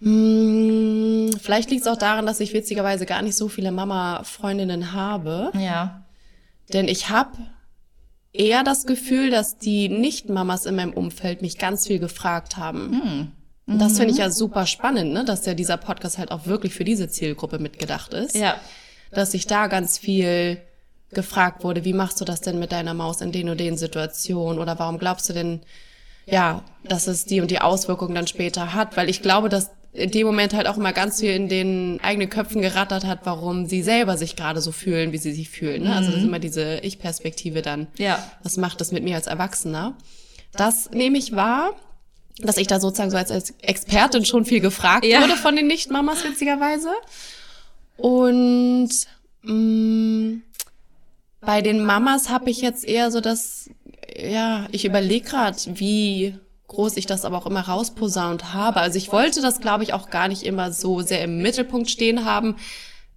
Hm, vielleicht liegt es auch daran, dass ich witzigerweise gar nicht so viele Mama-Freundinnen habe. Ja. Denn ich habe eher das Gefühl, dass die Nicht-Mamas in meinem Umfeld mich ganz viel gefragt haben. Und das finde ich ja super spannend, ne? dass ja dieser Podcast halt auch wirklich für diese Zielgruppe mitgedacht ist. Ja. Dass ich da ganz viel gefragt wurde, wie machst du das denn mit deiner Maus in den und den Situationen? Oder warum glaubst du denn, ja, dass es die und die Auswirkungen dann später hat? Weil ich glaube, dass in dem Moment halt auch immer ganz viel in den eigenen Köpfen gerattert hat, warum sie selber sich gerade so fühlen, wie sie sich fühlen. Ne? Also das ist immer diese Ich-Perspektive dann. Ja. Was macht das mit mir als Erwachsener? Das nehme ich wahr, dass ich da sozusagen so als, als Expertin schon viel gefragt Ja. wurde von den Nicht-Mamas, witzigerweise. Und mh, bei den Mamas habe ich jetzt eher so das, ja, ich überlege gerade, wie groß ich das aber auch immer rausposaunt habe. Also ich wollte das, glaube ich, auch gar nicht immer so sehr im Mittelpunkt stehen haben,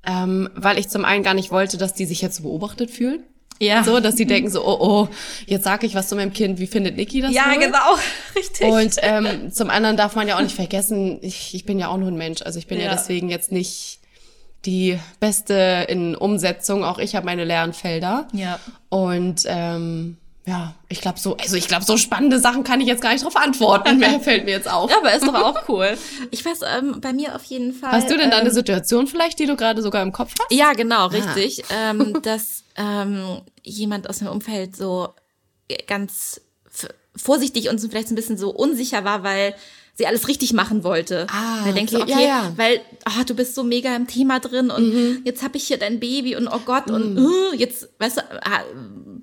ähm, weil ich zum einen gar nicht wollte, dass die sich jetzt so beobachtet fühlen. Ja. So, dass die denken so, oh, oh, jetzt sag ich was zu meinem Kind, wie findet Niki das Ja, wohl? genau. Richtig. Und ähm, zum anderen darf man ja auch nicht vergessen, ich, ich bin ja auch nur ein Mensch. Also ich bin ja, Ja. deswegen jetzt nicht die Beste in Umsetzung. Auch ich habe meine Lernfelder. Ja. Und ähm, ja, ich glaube so, also ich glaube so spannende Sachen kann ich jetzt gar nicht drauf antworten. Mehr fällt mir jetzt auf. Ja, aber ist doch auch cool. Ich weiß, ähm, bei mir auf jeden Fall. Hast du denn da ähm, eine Situation vielleicht, die du gerade sogar im Kopf hast? Ja, genau, richtig. ähm, dass ähm, jemand aus meinem Umfeld so ganz f- vorsichtig und vielleicht ein bisschen so unsicher war, weil sie alles richtig machen wollte. Ah, da denkst du, okay, okay, ja, ja. weil ah, du bist so mega im Thema drin und Mhm. jetzt habe ich hier dein Baby und oh Gott und äh, jetzt, weißt du, ah,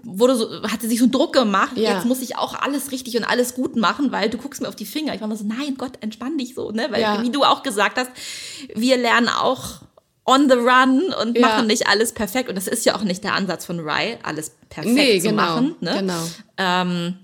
wurde so, hat sie sich so Druck gemacht. Ja. Jetzt muss ich auch alles richtig und alles gut machen, weil du guckst mir auf die Finger. Ich war immer so, nein, Gott, entspann dich so, ne? Weil wie du auch gesagt hast, wir lernen auch on the run und Ja. machen nicht alles perfekt. Und das ist ja auch nicht der Ansatz von Rye, alles perfekt Nee, zu genau, machen. Ne? genau. Ähm,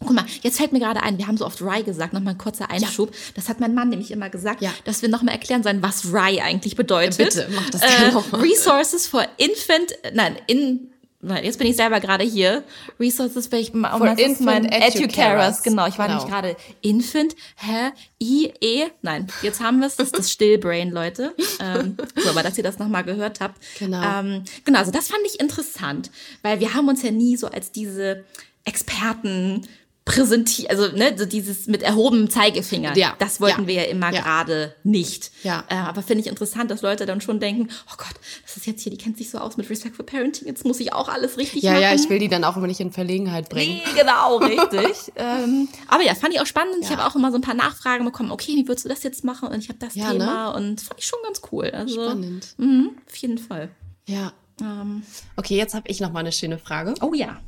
guck mal, jetzt fällt mir gerade ein, wir haben so oft Rye gesagt, nochmal ein kurzer Einschub. Das hat mein Mann nämlich immer gesagt, Ja. dass wir nochmal erklären sollen, was Rye eigentlich bedeutet. Bitte, mach das gerne äh, noch mal. Resources for Infant, nein, in, nein, jetzt bin ich selber gerade hier. Resources for, for Infant Educarers. Genau, ich war Genau. nämlich gerade Infant, hä, I, E, nein, jetzt haben wir es, das ist das Stillbrain, Leute. Ähm, so, aber dass ihr das nochmal gehört habt. Genau. Ähm, genau, also das fand ich interessant, weil wir haben uns ja nie so als diese Experten präsentieren, also ne, so dieses mit erhobenem Zeigefinger. Ja. Das wollten Ja. wir ja immer Ja. gerade nicht. Ja. Äh, aber finde ich interessant, dass Leute dann schon denken, oh Gott, das ist jetzt hier, die kennt sich so aus mit Respect for Parenting, jetzt muss ich auch alles richtig Ja, machen. ja, ich will die dann auch immer nicht in Verlegenheit bringen. Nee, genau, richtig. ähm, aber ja, fand ich auch spannend. Ich habe auch immer so ein paar Nachfragen bekommen. Okay, wie würdest du das jetzt machen? Und ich habe das Ja, Thema und fand ich schon ganz cool. Also, Spannend. Mhm, auf jeden Fall. Ja. Ähm, Okay, jetzt habe ich noch mal eine schöne Frage. oh ja.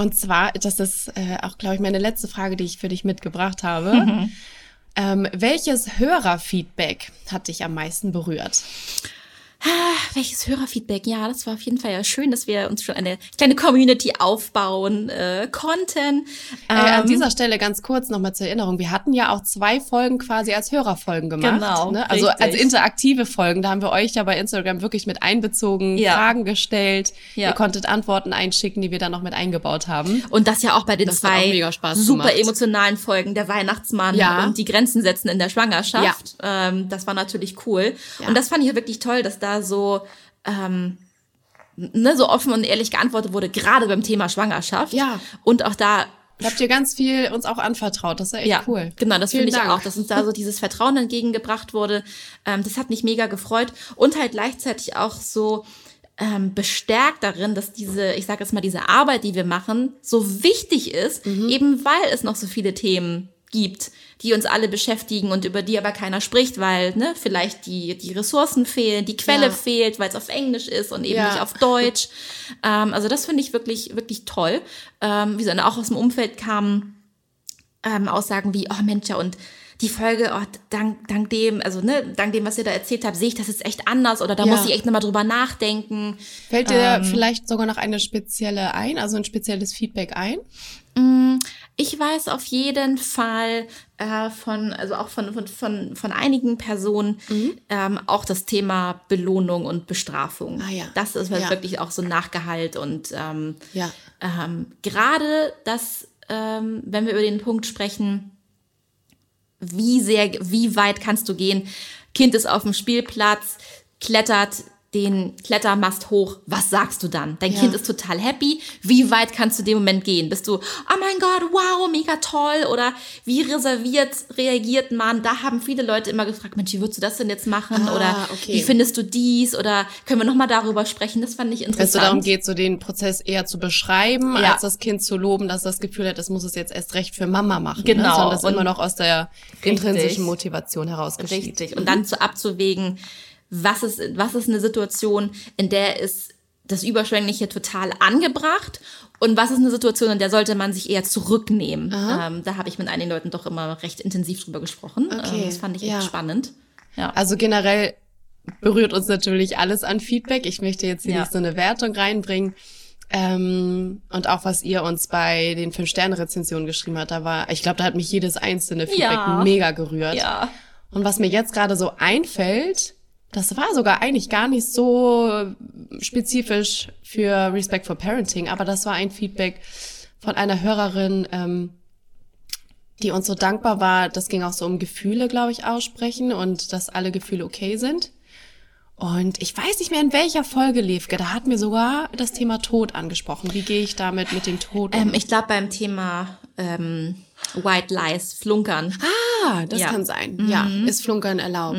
Und zwar, das ist äh, auch, glaube ich, meine letzte Frage, die ich für dich mitgebracht habe. Mhm. Ähm, welches Hörerfeedback hat dich am meisten berührt? Welches Hörerfeedback? Ja, das war auf jeden Fall ja schön, dass wir uns schon eine kleine Community aufbauen äh, konnten. Äh, an Ähm, dieser Stelle ganz kurz nochmal zur Erinnerung. Wir hatten ja auch zwei Folgen quasi als Hörerfolgen gemacht. Genau, ne? Also richtig. als interaktive Folgen. Da haben wir euch ja bei Instagram wirklich mit einbezogen, Ja. Fragen gestellt. Ja. Ihr konntet Antworten einschicken, die wir dann noch mit eingebaut haben. Und das ja auch bei den Das zwei super gemacht. emotionalen Folgen, der Weihnachtsmann Ja. und die Grenzen setzen in der Schwangerschaft. Ähm, das war natürlich cool. Ja. Und das fand ich ja wirklich toll, dass da so, ähm, ne, so offen und ehrlich geantwortet wurde, gerade beim Thema Schwangerschaft. Ja. Und auch da habt ihr ganz viel uns auch anvertraut. Das ist ja echt ja, cool. Genau, das finde ich Dank. auch, dass uns da so dieses Vertrauen entgegengebracht wurde. Ähm, das hat mich mega gefreut und halt gleichzeitig auch so ähm, bestärkt darin, dass diese, ich sage jetzt mal, diese Arbeit, die wir machen, so wichtig ist, Mhm. eben weil es noch so viele Themen gibt, die uns alle beschäftigen und über die aber keiner spricht, weil ne, vielleicht die, die Ressourcen fehlen, die Quelle Ja. fehlt, weil es auf Englisch ist und eben Ja. nicht auf Deutsch. ähm, also das finde ich wirklich, wirklich toll. Ähm, wie so, auch aus dem Umfeld kamen ähm, Aussagen wie, oh Mensch, ja, und die Folge, oh, dank, dank dem, also ne, dank dem, was ihr da erzählt habt, sehe ich das jetzt echt anders oder da Ja. muss ich echt nochmal drüber nachdenken. Fällt dir Ähm. vielleicht sogar noch eine spezielle ein, also ein spezielles Feedback ein? Ich weiß auf jeden Fall äh, von, also auch von, von, von, von einigen Personen ähm, auch das Thema Belohnung und Bestrafung. Ah, ja. Das ist halt Ja. wirklich auch so ein Nachgehalt und ähm, Ja. ähm, gerade das, ähm, wenn wir über den Punkt sprechen, wie sehr, wie weit kannst du gehen? Kind ist auf dem Spielplatz, klettert den Klettermast hoch. Was sagst du dann? Dein Ja. Kind ist total happy. Wie weit kannst du in dem Moment gehen? Bist du, oh mein Gott, wow, mega toll? Oder wie reserviert reagiert man? Da haben viele Leute immer gefragt, Mensch, wie würdest du das denn jetzt machen? Ah, Oder okay. wie findest du dies? Oder können wir nochmal darüber sprechen? Das fand ich Wenn es interessant. so darum geht, so den Prozess eher zu beschreiben, Ja. als das Kind zu loben, dass es das Gefühl hat, es muss es jetzt erst recht für Mama machen. Genau. Ne? Sondern das Und- immer noch aus der intrinsischen Motivation heraus geschieht. Richtig. Und dann zu abzuwägen, was ist, was ist eine Situation, in der ist das Überschwängliche total angebracht und was ist eine Situation, in der sollte man sich eher zurücknehmen. Ähm, da habe ich mit einigen Leuten doch immer recht intensiv drüber gesprochen. Okay, Ähm, das fand ich echt ja. spannend. Ja. Also generell berührt uns natürlich alles an Feedback. Ich möchte jetzt hier Ja. nicht so eine Wertung reinbringen. Ähm, und auch was ihr uns bei den Fünf-Sterne-Rezensionen geschrieben habt, da war, ich glaube, da hat mich jedes einzelne Feedback Ja. mega gerührt. ja. Und was mir jetzt gerade so einfällt, das war sogar eigentlich gar nicht so spezifisch für Respect for Parenting, aber das war ein Feedback von einer Hörerin, ähm, die uns so dankbar war. Das ging auch so um Gefühle, glaube ich, aussprechen und dass alle Gefühle okay sind. Und ich weiß nicht mehr, in welcher Folge, Levke, da hat mir sogar das Thema Tod angesprochen. Wie gehe ich damit mit dem Tod um? Ähm, ich glaube beim Thema ähm, White Lies, Flunkern. Ah, das Ja. Mhm. kann sein. Ja, ist Flunkern erlaubt.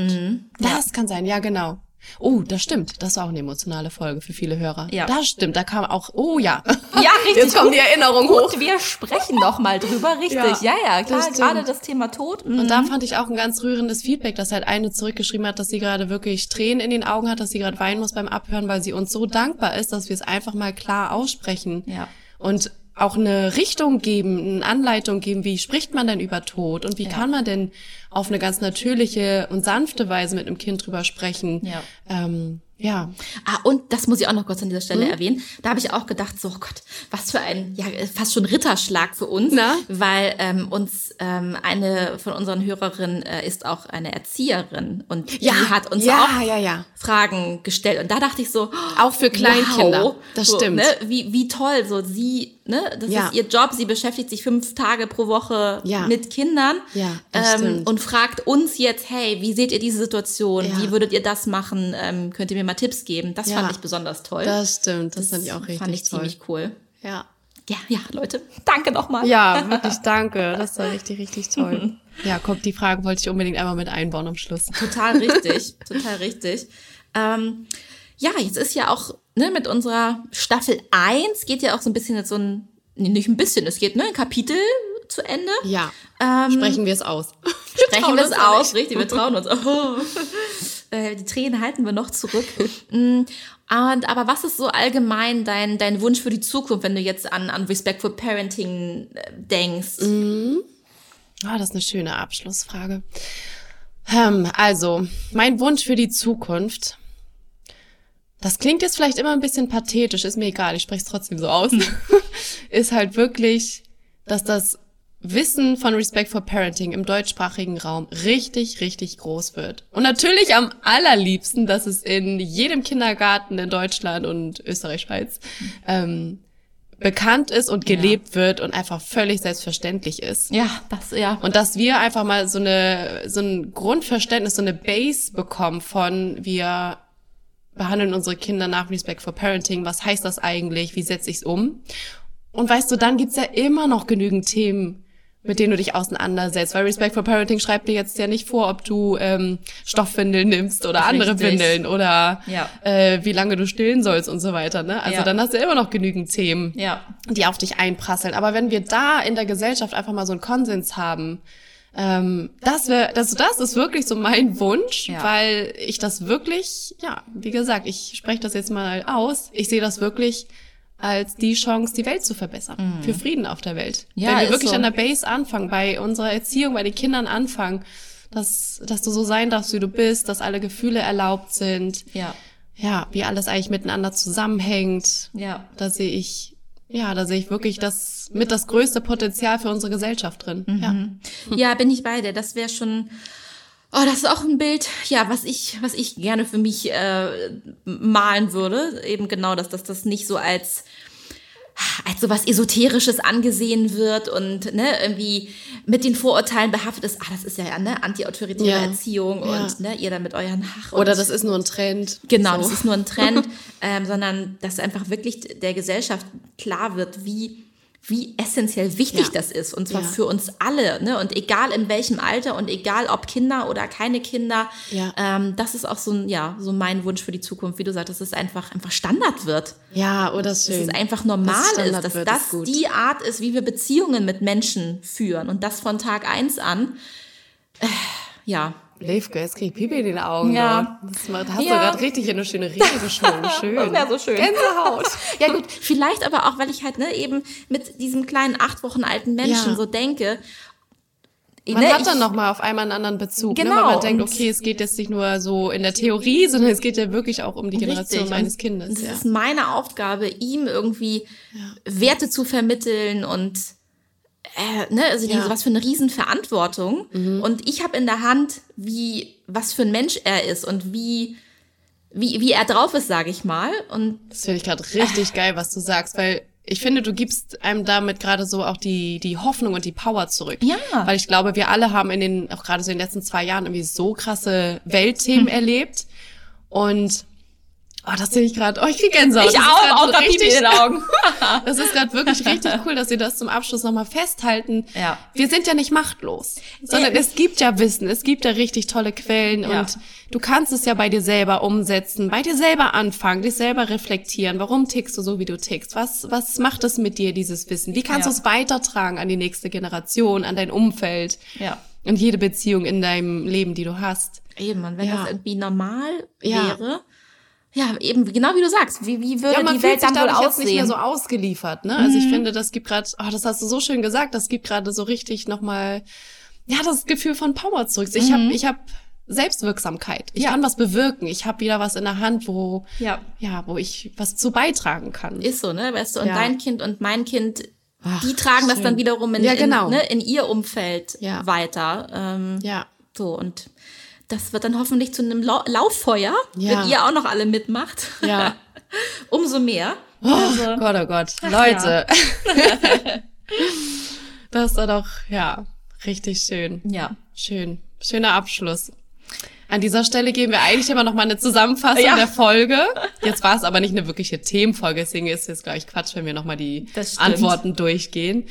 Das kann sein, ja, genau. Oh, das stimmt. Das war auch eine emotionale Folge für viele Hörer. Ja. Das stimmt. Da kam auch, oh ja. Ja, richtig. Jetzt kommt die Erinnerung hoch. Gut, wir sprechen noch mal drüber, richtig. Ja, Ja, ja, klar, das gerade das Thema Tod. mhm. Und da fand ich auch ein ganz rührendes Feedback, dass halt eine zurückgeschrieben hat, dass sie gerade wirklich Tränen in den Augen hat, dass sie gerade weinen muss beim Abhören, weil sie uns so dankbar ist, dass wir es einfach mal klar aussprechen. Ja. Und auch eine Richtung geben, eine Anleitung geben, wie spricht man denn über Tod und wie kann man denn auf eine ganz natürliche und sanfte Weise mit einem Kind drüber sprechen. Ja. Ähm, ja. Ah, und das muss ich auch noch kurz an dieser Stelle Mhm. erwähnen. Da habe ich auch gedacht, so oh Gott, was für ein, ja, fast schon Ritterschlag für uns. Na? Weil ähm, uns ähm, eine von unseren Hörerinnen äh, ist auch eine Erzieherin und die hat uns ja, auch ja, ja. Fragen gestellt. Und da dachte ich so, Auch für Kleinkinder. Wow, Das so, stimmt. Ne, wie, wie toll, so sie, ne, das Ja. ist ihr Job, sie beschäftigt sich fünf Tage pro Woche Ja. mit Kindern Ja, das ähm, und fragt uns jetzt, hey, wie seht ihr diese Situation? Wie würdet ihr das machen? Ähm, könnt ihr mir mal Tipps geben? Das fand ich besonders toll. Das stimmt. Das, fand ich auch richtig fand ich toll. ziemlich cool. Ja. ja, ja, Leute, danke nochmal. Ja, wirklich danke. Das war richtig, richtig toll. Ja, kommt, die Frage wollte ich unbedingt einmal mit einbauen am Schluss. Total richtig, total richtig. Ähm, ja, jetzt ist ja auch ne, mit unserer Staffel 1 geht ja auch so ein bisschen jetzt so ein, nee, nicht ein bisschen, es geht ne, ein Kapitel zu Ende. Ja. Ähm, sprechen wir es aus. sprechen wir es aus, richtig, wir trauen uns. Oh. Äh, die Tränen halten wir noch zurück. Mm, und, aber was ist so allgemein dein, dein Wunsch für die Zukunft, wenn du jetzt an, an Respectful Parenting äh, denkst? Mhm. Oh, das ist eine schöne Abschlussfrage. Ähm, also, mein Wunsch für die Zukunft. Das klingt jetzt vielleicht immer ein bisschen pathetisch, ist mir egal, ich spreche es trotzdem so aus. ist halt wirklich, dass das Wissen von Respect for Parenting im deutschsprachigen Raum richtig, richtig groß wird. Und natürlich am allerliebsten, dass es in jedem Kindergarten in Deutschland und Österreich, Schweiz ähm, bekannt ist und gelebt ja. wird und einfach völlig selbstverständlich ist. Ja, das, ja. Und dass wir einfach mal so eine, so ein Grundverständnis, so eine Base bekommen von, wir behandeln unsere Kinder nach Respect for Parenting. Was heißt das eigentlich? Wie setze ich es um? Und weißt du, dann gibt's ja immer noch genügend Themen, mit denen du dich auseinandersetzt. Weil Respect for Parenting schreibt dir jetzt ja nicht vor, ob du ähm, Stoffwindeln nimmst oder andere Richtig. Windeln oder ja. äh, wie lange du stillen sollst und so weiter. Ne? Also ja. dann hast du immer noch genügend Themen, ja. die auf dich einprasseln. Aber wenn wir da in der Gesellschaft einfach mal so einen Konsens haben, ähm, das wäre, das, das ist wirklich so mein Wunsch, ja. weil ich das wirklich, ja, wie gesagt, ich spreche das jetzt mal aus. Ich sehe das wirklich als die Chance, die Welt zu verbessern, mhm. für Frieden auf der Welt. Ja, Wenn wir wirklich so. an der Base anfangen, bei unserer Erziehung, bei den Kindern anfangen, dass, dass du so sein darfst, wie du bist, dass alle Gefühle erlaubt sind. Ja. Ja, wie alles eigentlich miteinander zusammenhängt. Ja. Da sehe ich, ja, da sehe ich wirklich das mit das größte Potenzial für unsere Gesellschaft drin. Mhm. Ja. ja, bin ich bei dir. Das wäre schon, Oh, das ist auch ein Bild, ja, was ich, was ich gerne für mich äh, malen würde. Eben genau, dass, dass das nicht so als als so was Esoterisches angesehen wird und ne, irgendwie mit den Vorurteilen behaftet ist, ah, das ist ja, ja ne, antiautoritäre ja. Erziehung ja. und ne, ihr dann mit euren Ach. Oder das ist nur ein Trend. Genau, so. das ist nur ein Trend, ähm, sondern dass einfach wirklich der Gesellschaft klar wird, wie wie essentiell wichtig ja. das ist. Und zwar ja. für uns alle. Ne? Und egal in welchem Alter und egal ob Kinder oder keine Kinder. Ja. Ähm, das ist auch so, ein, ja, so mein Wunsch für die Zukunft, wie du sagst, dass es einfach, einfach Standard wird. Ja, oder schön. Dass es einfach normal das ist, dass wird, das ist die Art ist, wie wir Beziehungen mit Menschen führen. Und das von Tag eins an. Äh, ja, Levke, jetzt krieg ich Pipi in den Augen. Ja. Das macht, hast ja. du gerade richtig eine schöne Rede geschoben. Schön. Ja, so schön. Gänsehaut. ja gut, vielleicht aber auch, weil ich halt ne, eben mit diesem kleinen acht Wochen alten Menschen ja. so denke. Man ne, hat dann nochmal auf einmal einen anderen Bezug, genau, ne? weil man denkt, okay, es geht jetzt nicht nur so in der Theorie, sondern es geht ja wirklich auch um die Generation richtig. meines Kindes. Es ja. ist meine Aufgabe, ihm irgendwie Werte zu vermitteln und äh, ne, also diese, was für eine Riesenverantwortung. Mhm. Und ich habe in der Hand, wie, was für ein Mensch er ist und wie, wie, wie er drauf ist, sage ich mal. Und das finde ich gerade richtig geil, was du sagst, weil ich finde, du gibst einem damit gerade so auch die, die Hoffnung und die Power zurück. Ja. Weil ich glaube, wir alle haben in den, auch gerade so in den letzten zwei Jahren irgendwie so krasse Weltthemen hm. erlebt. Und Oh, das sehe ich gerade. Oh, ich kriege Gänsehaut. Ich auch, auch richtig, in den Augen. das ist gerade wirklich richtig cool, dass Sie das zum Abschluss nochmal festhalten. Ja. Wir sind ja nicht machtlos, sondern es gibt ja Wissen, es gibt ja richtig tolle Quellen ja. und du kannst es ja bei dir selber umsetzen, bei dir selber anfangen, dich selber reflektieren. Warum tickst du so, wie du tickst? Was, was macht es mit dir, dieses Wissen? Wie kannst ja. du es weitertragen an die nächste Generation, an dein Umfeld? Ja. Und jede Beziehung in deinem Leben, die du hast. Eben, und wenn ja. das irgendwie normal wäre, ja, eben genau wie du sagst, wie, wie würde ja, die Welt dann wohl aussehen? Jetzt nicht mehr so ausgeliefert, ne? Also ich mhm. finde, das gibt gerade, oh, das hast du so schön gesagt, das gibt gerade so richtig nochmal, ja, das Gefühl von Power zurück. Ich mhm. habe, ich habe Selbstwirksamkeit. Ich ja. kann was bewirken. Ich habe wieder was in der Hand, wo, ja. ja, wo ich was zu beitragen kann. Ist so, ne? Weißt du, und ja. dein Kind und mein Kind, Ach, die tragen schön. das dann wiederum in, ja, genau. in, ne, in ihr Umfeld ja. weiter. Ähm, ja. So, und das wird dann hoffentlich zu einem Lau Lauffeuer, ja. wenn ihr auch noch alle mitmacht. Ja. Umso mehr. Oh also, Gott, oh Gott. Leute. Ja. das war doch, ja, richtig schön. Ja. Schön. Schöner Abschluss. An dieser Stelle geben wir eigentlich immer noch mal eine Zusammenfassung Ja. der Folge. Jetzt war es aber nicht eine wirkliche Themenfolge, deswegen ist jetzt, glaube ich, Quatsch, wenn wir noch mal die. Antworten durchgehen.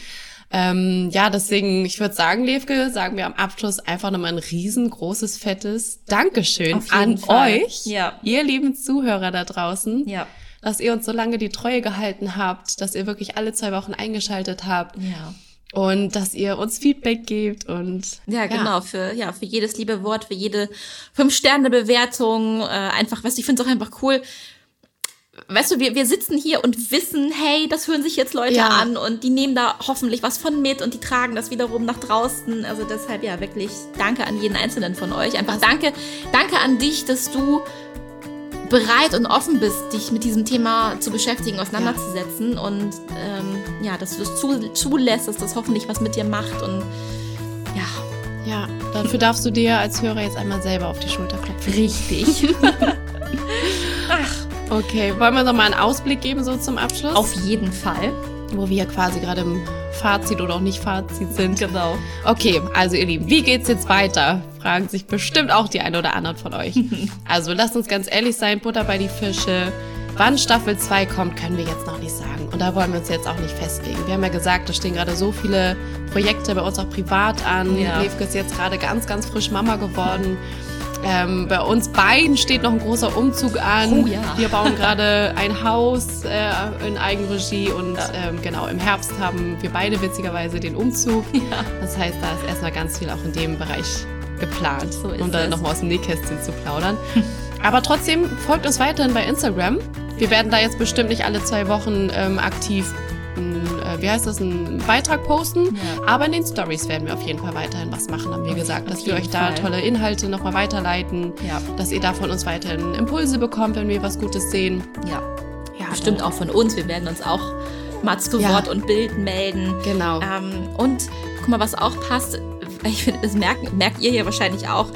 Ähm, ja, deswegen, ich würde sagen, Levke, sagen wir am Abschluss einfach nochmal ein riesengroßes, fettes Dankeschön an Fall. euch, Ja. ihr lieben Zuhörer da draußen, Ja. dass ihr uns so lange die Treue gehalten habt, dass ihr wirklich alle zwei Wochen eingeschaltet habt Ja. und dass ihr uns Feedback gebt und Ja, genau, für, ja, für jedes liebe Wort, für jede Fünf-Sterne-Bewertung, äh, einfach, du, ich finde es auch einfach cool. Weißt du, wir, wir sitzen hier und wissen, hey, das hören sich jetzt Leute Ja. an und die nehmen da hoffentlich was von mit und die tragen das wiederum nach draußen. Also deshalb, ja, wirklich danke an jeden Einzelnen von euch. Einfach danke, danke an dich, dass du bereit und offen bist, dich mit diesem Thema zu beschäftigen, auseinanderzusetzen und ähm, ja, dass du es zu, zulässt, dass das hoffentlich was mit dir macht und ja, ja, dafür darfst du dir als Hörer jetzt einmal selber auf die Schulter klopfen. Richtig. Okay, wollen wir noch mal einen Ausblick geben so zum Abschluss? Auf jeden Fall. wo wir quasi gerade im Fazit oder auch nicht Fazit sind. Genau. Okay, also ihr Lieben, wie geht's jetzt weiter? Fragen sich bestimmt auch die ein oder anderen von euch. also lasst uns ganz ehrlich sein, Butter bei die Fische. Wann Staffel 2 kommt, können wir jetzt noch nicht sagen. Und da wollen wir uns jetzt auch nicht festlegen. Wir haben ja gesagt, da stehen gerade so viele Projekte bei uns auch privat an. Ja. Levke ist jetzt gerade ganz, ganz frisch Mama geworden. Ähm, bei uns beiden steht noch ein großer Umzug an. Oh ja. Wir bauen gerade ein Haus äh, in Eigenregie und ähm, genau im Herbst haben wir beide witzigerweise den Umzug. Ja. Das heißt, da ist erstmal ganz viel auch in dem Bereich geplant, So um da es. nochmal aus dem Nähkästchen zu plaudern. Aber trotzdem folgt uns weiterhin bei Instagram. Wir werden da jetzt bestimmt nicht alle zwei Wochen ähm, aktiv, wie heißt das, einen Beitrag posten. Ja. Aber in den Stories werden wir auf jeden Fall weiterhin was machen, haben wir gesagt, dass wir euch da Fall. tolle Inhalte nochmal weiterleiten, Ja. dass ihr da von uns weiterhin Impulse bekommt, wenn wir was Gutes sehen. Ja. Ja, Bestimmt auch von uns. Wir werden uns auch mal zu. Wort und Bild melden. Genau. Ähm, und guck mal, was auch passt, ich finde, das merkt, merkt ihr ja wahrscheinlich auch,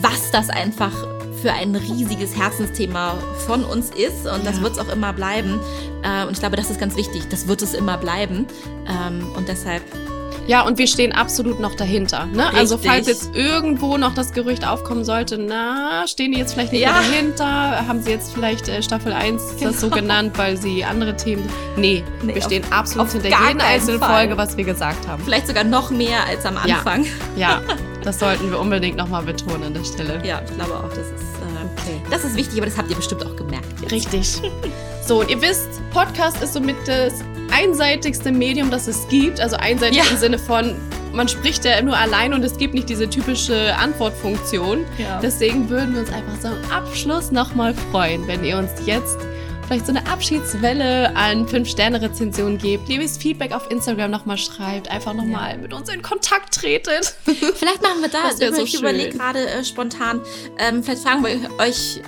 was das einfach für ein riesiges Herzensthema von uns ist. Und das Ja. wird es auch immer bleiben. Äh, und ich glaube, das ist ganz wichtig. Das wird es immer bleiben. Ähm, und deshalb, Ja, und wir stehen absolut noch dahinter. Ne? Also falls jetzt irgendwo noch das Gerücht aufkommen sollte, na, stehen die jetzt vielleicht nicht Ja. mehr dahinter? Haben sie jetzt vielleicht äh, Staffel 1 das so Genau. genannt, weil sie andere Themen... Nee, Nee, wir auf- stehen absolut auf hinter jeder einzelnen Fall. Folge, was wir gesagt haben. vielleicht sogar noch mehr als am Ja. Anfang. Ja, das sollten wir unbedingt nochmal betonen an der Stelle. Ja, ich glaube auch, das ist, äh, Okay. das ist wichtig, aber das habt ihr bestimmt auch gemerkt. Jetzt. Richtig. So, und ihr wisst, Podcast ist somit das einseitigste Medium, das es gibt. Also einseitig Ja. im Sinne von, man spricht ja nur allein und es gibt nicht diese typische Antwortfunktion. Ja. Deswegen würden wir uns einfach so am Abschluss nochmal freuen, wenn ihr uns jetzt vielleicht so eine Abschiedswelle an 5-Sterne-Rezensionen gebt, liebes Feedback auf Instagram nochmal schreibt, einfach nochmal mit uns in Kontakt tretet. Vielleicht machen wir da, Das so ich überlege gerade äh, spontan, ähm, vielleicht fragen wir euch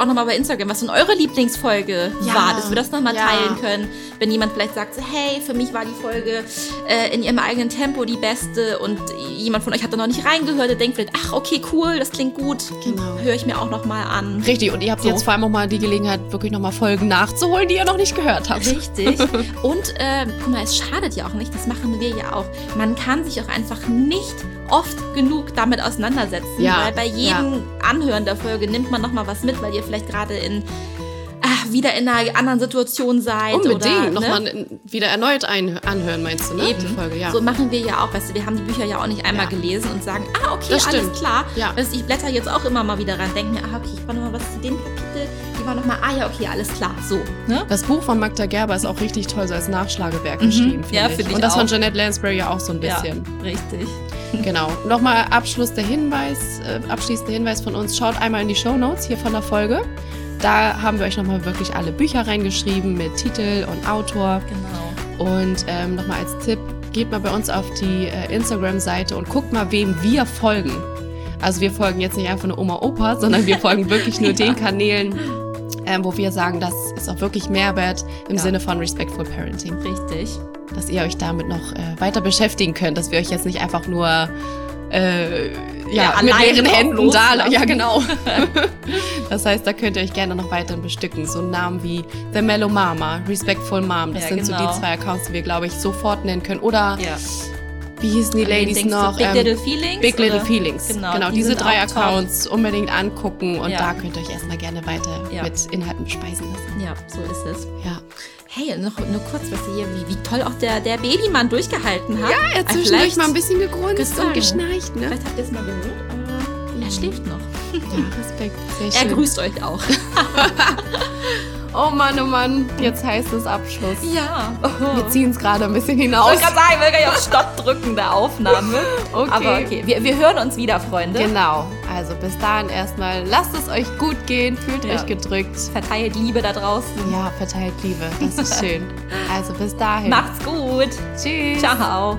auch nochmal bei Instagram, was denn eure Lieblingsfolge Ja. war, dass wir das nochmal Ja. teilen können. Wenn jemand vielleicht sagt, so, hey, für mich war die Folge äh, in ihrem eigenen Tempo die beste und jemand von euch hat da noch nicht reingehört, der denkt vielleicht, ach, okay, cool, das klingt gut, Genau. höre ich mir auch nochmal an. Richtig, und ihr habt So. jetzt vor allem auch mal die Gelegenheit, wirklich nochmal Folgen nachzuholen, die ihr noch nicht gehört habt. Richtig. Und äh, guck mal, es schadet ja auch nicht, das machen wir ja auch. Man kann sich auch einfach nicht oft genug damit auseinandersetzen, Ja, weil bei jedem Anhören der Folge nimmt man nochmal was mit, weil ihr vielleicht gerade in ah, wieder in einer anderen Situation seid. Unbedingt. Oder, ne? Nochmal wieder erneut ein anhören, meinst du, ne? Eben. Die Folge, ja. So machen wir ja auch, weißt du, wir haben die Bücher ja auch nicht einmal Ja. gelesen und sagen, ah, okay, Das alles stimmt. klar. Ja. Weißt ich blätter jetzt auch immer mal wieder rein, denke mir, ah, okay, ich brauche noch mal was zu dem Kapitel, die war noch mal, ah ja, okay, alles klar, so. Ne? Das Buch von Magda Gerber ist auch richtig toll, so als Nachschlagewerk geschrieben, finde Mhm. Ja, ich. finde ich Und das von auch. Jeanette Lansbury ja auch so ein bisschen. richtig. Genau. Nochmal Abschluss der Hinweis, äh, abschließender Hinweis von uns. Schaut einmal in die Show Notes hier von der Folge. Da haben wir euch nochmal wirklich alle Bücher reingeschrieben mit Titel und Autor. Genau. Und ähm, nochmal als Tipp, geht mal bei uns auf die äh, Instagram-Seite und guckt mal, wem wir folgen. Also wir folgen jetzt nicht einfach nur Oma Opa, sondern wir folgen wirklich nur Ja. den Kanälen, ähm, wo wir sagen, das ist auch wirklich Mehrwert im Ja. Sinne von Respectful Parenting. Richtig. Dass ihr euch damit noch äh, weiter beschäftigen könnt, dass wir euch jetzt nicht einfach nur äh, ja, Ja, mit leeren Händen da. Ja, genau. das heißt, da könnt ihr euch gerne noch weiterhin bestücken. So Namen wie The Mellow Mama, Respectful Mom, das Ja, sind so genau. die zwei Accounts, die wir, glaube ich, sofort nennen können. Oder Ja. Wie hießen die Ladies noch? Big Ähm, Little Feelings? Big Little oder? Feelings. Genau, Genau, die diese drei auch top. Accounts unbedingt angucken und Ja. da könnt ihr euch erstmal gerne weiter Ja. mit Inhalten bespeisen lassen. Ja, so ist es. Ja. Hey, noch nur kurz, was hier, wie, wie toll auch der, der Babymann durchgehalten hat. Ja, er hat zwischendurch mal ein bisschen gegrunzt und geschnarcht, ne? Vielleicht habt ihr es mal gehört, aber er schläft noch. Ja, Respekt. Sehr Er schön. grüßt euch auch. Oh Mann, oh Mann, jetzt heißt es Abschluss. Ja. Wir ziehen es gerade ein bisschen Ich hinaus. wollte gerade sagen, ich will gleich auf Stopp drücken der Aufnahme. Okay. Aber okay, wir, wir hören uns wieder, Freunde. Genau. Also bis dahin erstmal, lasst es euch gut gehen, fühlt Ja. euch gedrückt. Verteilt Liebe da draußen. Ja, verteilt Liebe. Das ist schön. Also bis dahin. Macht's gut. Tschüss. Ciao.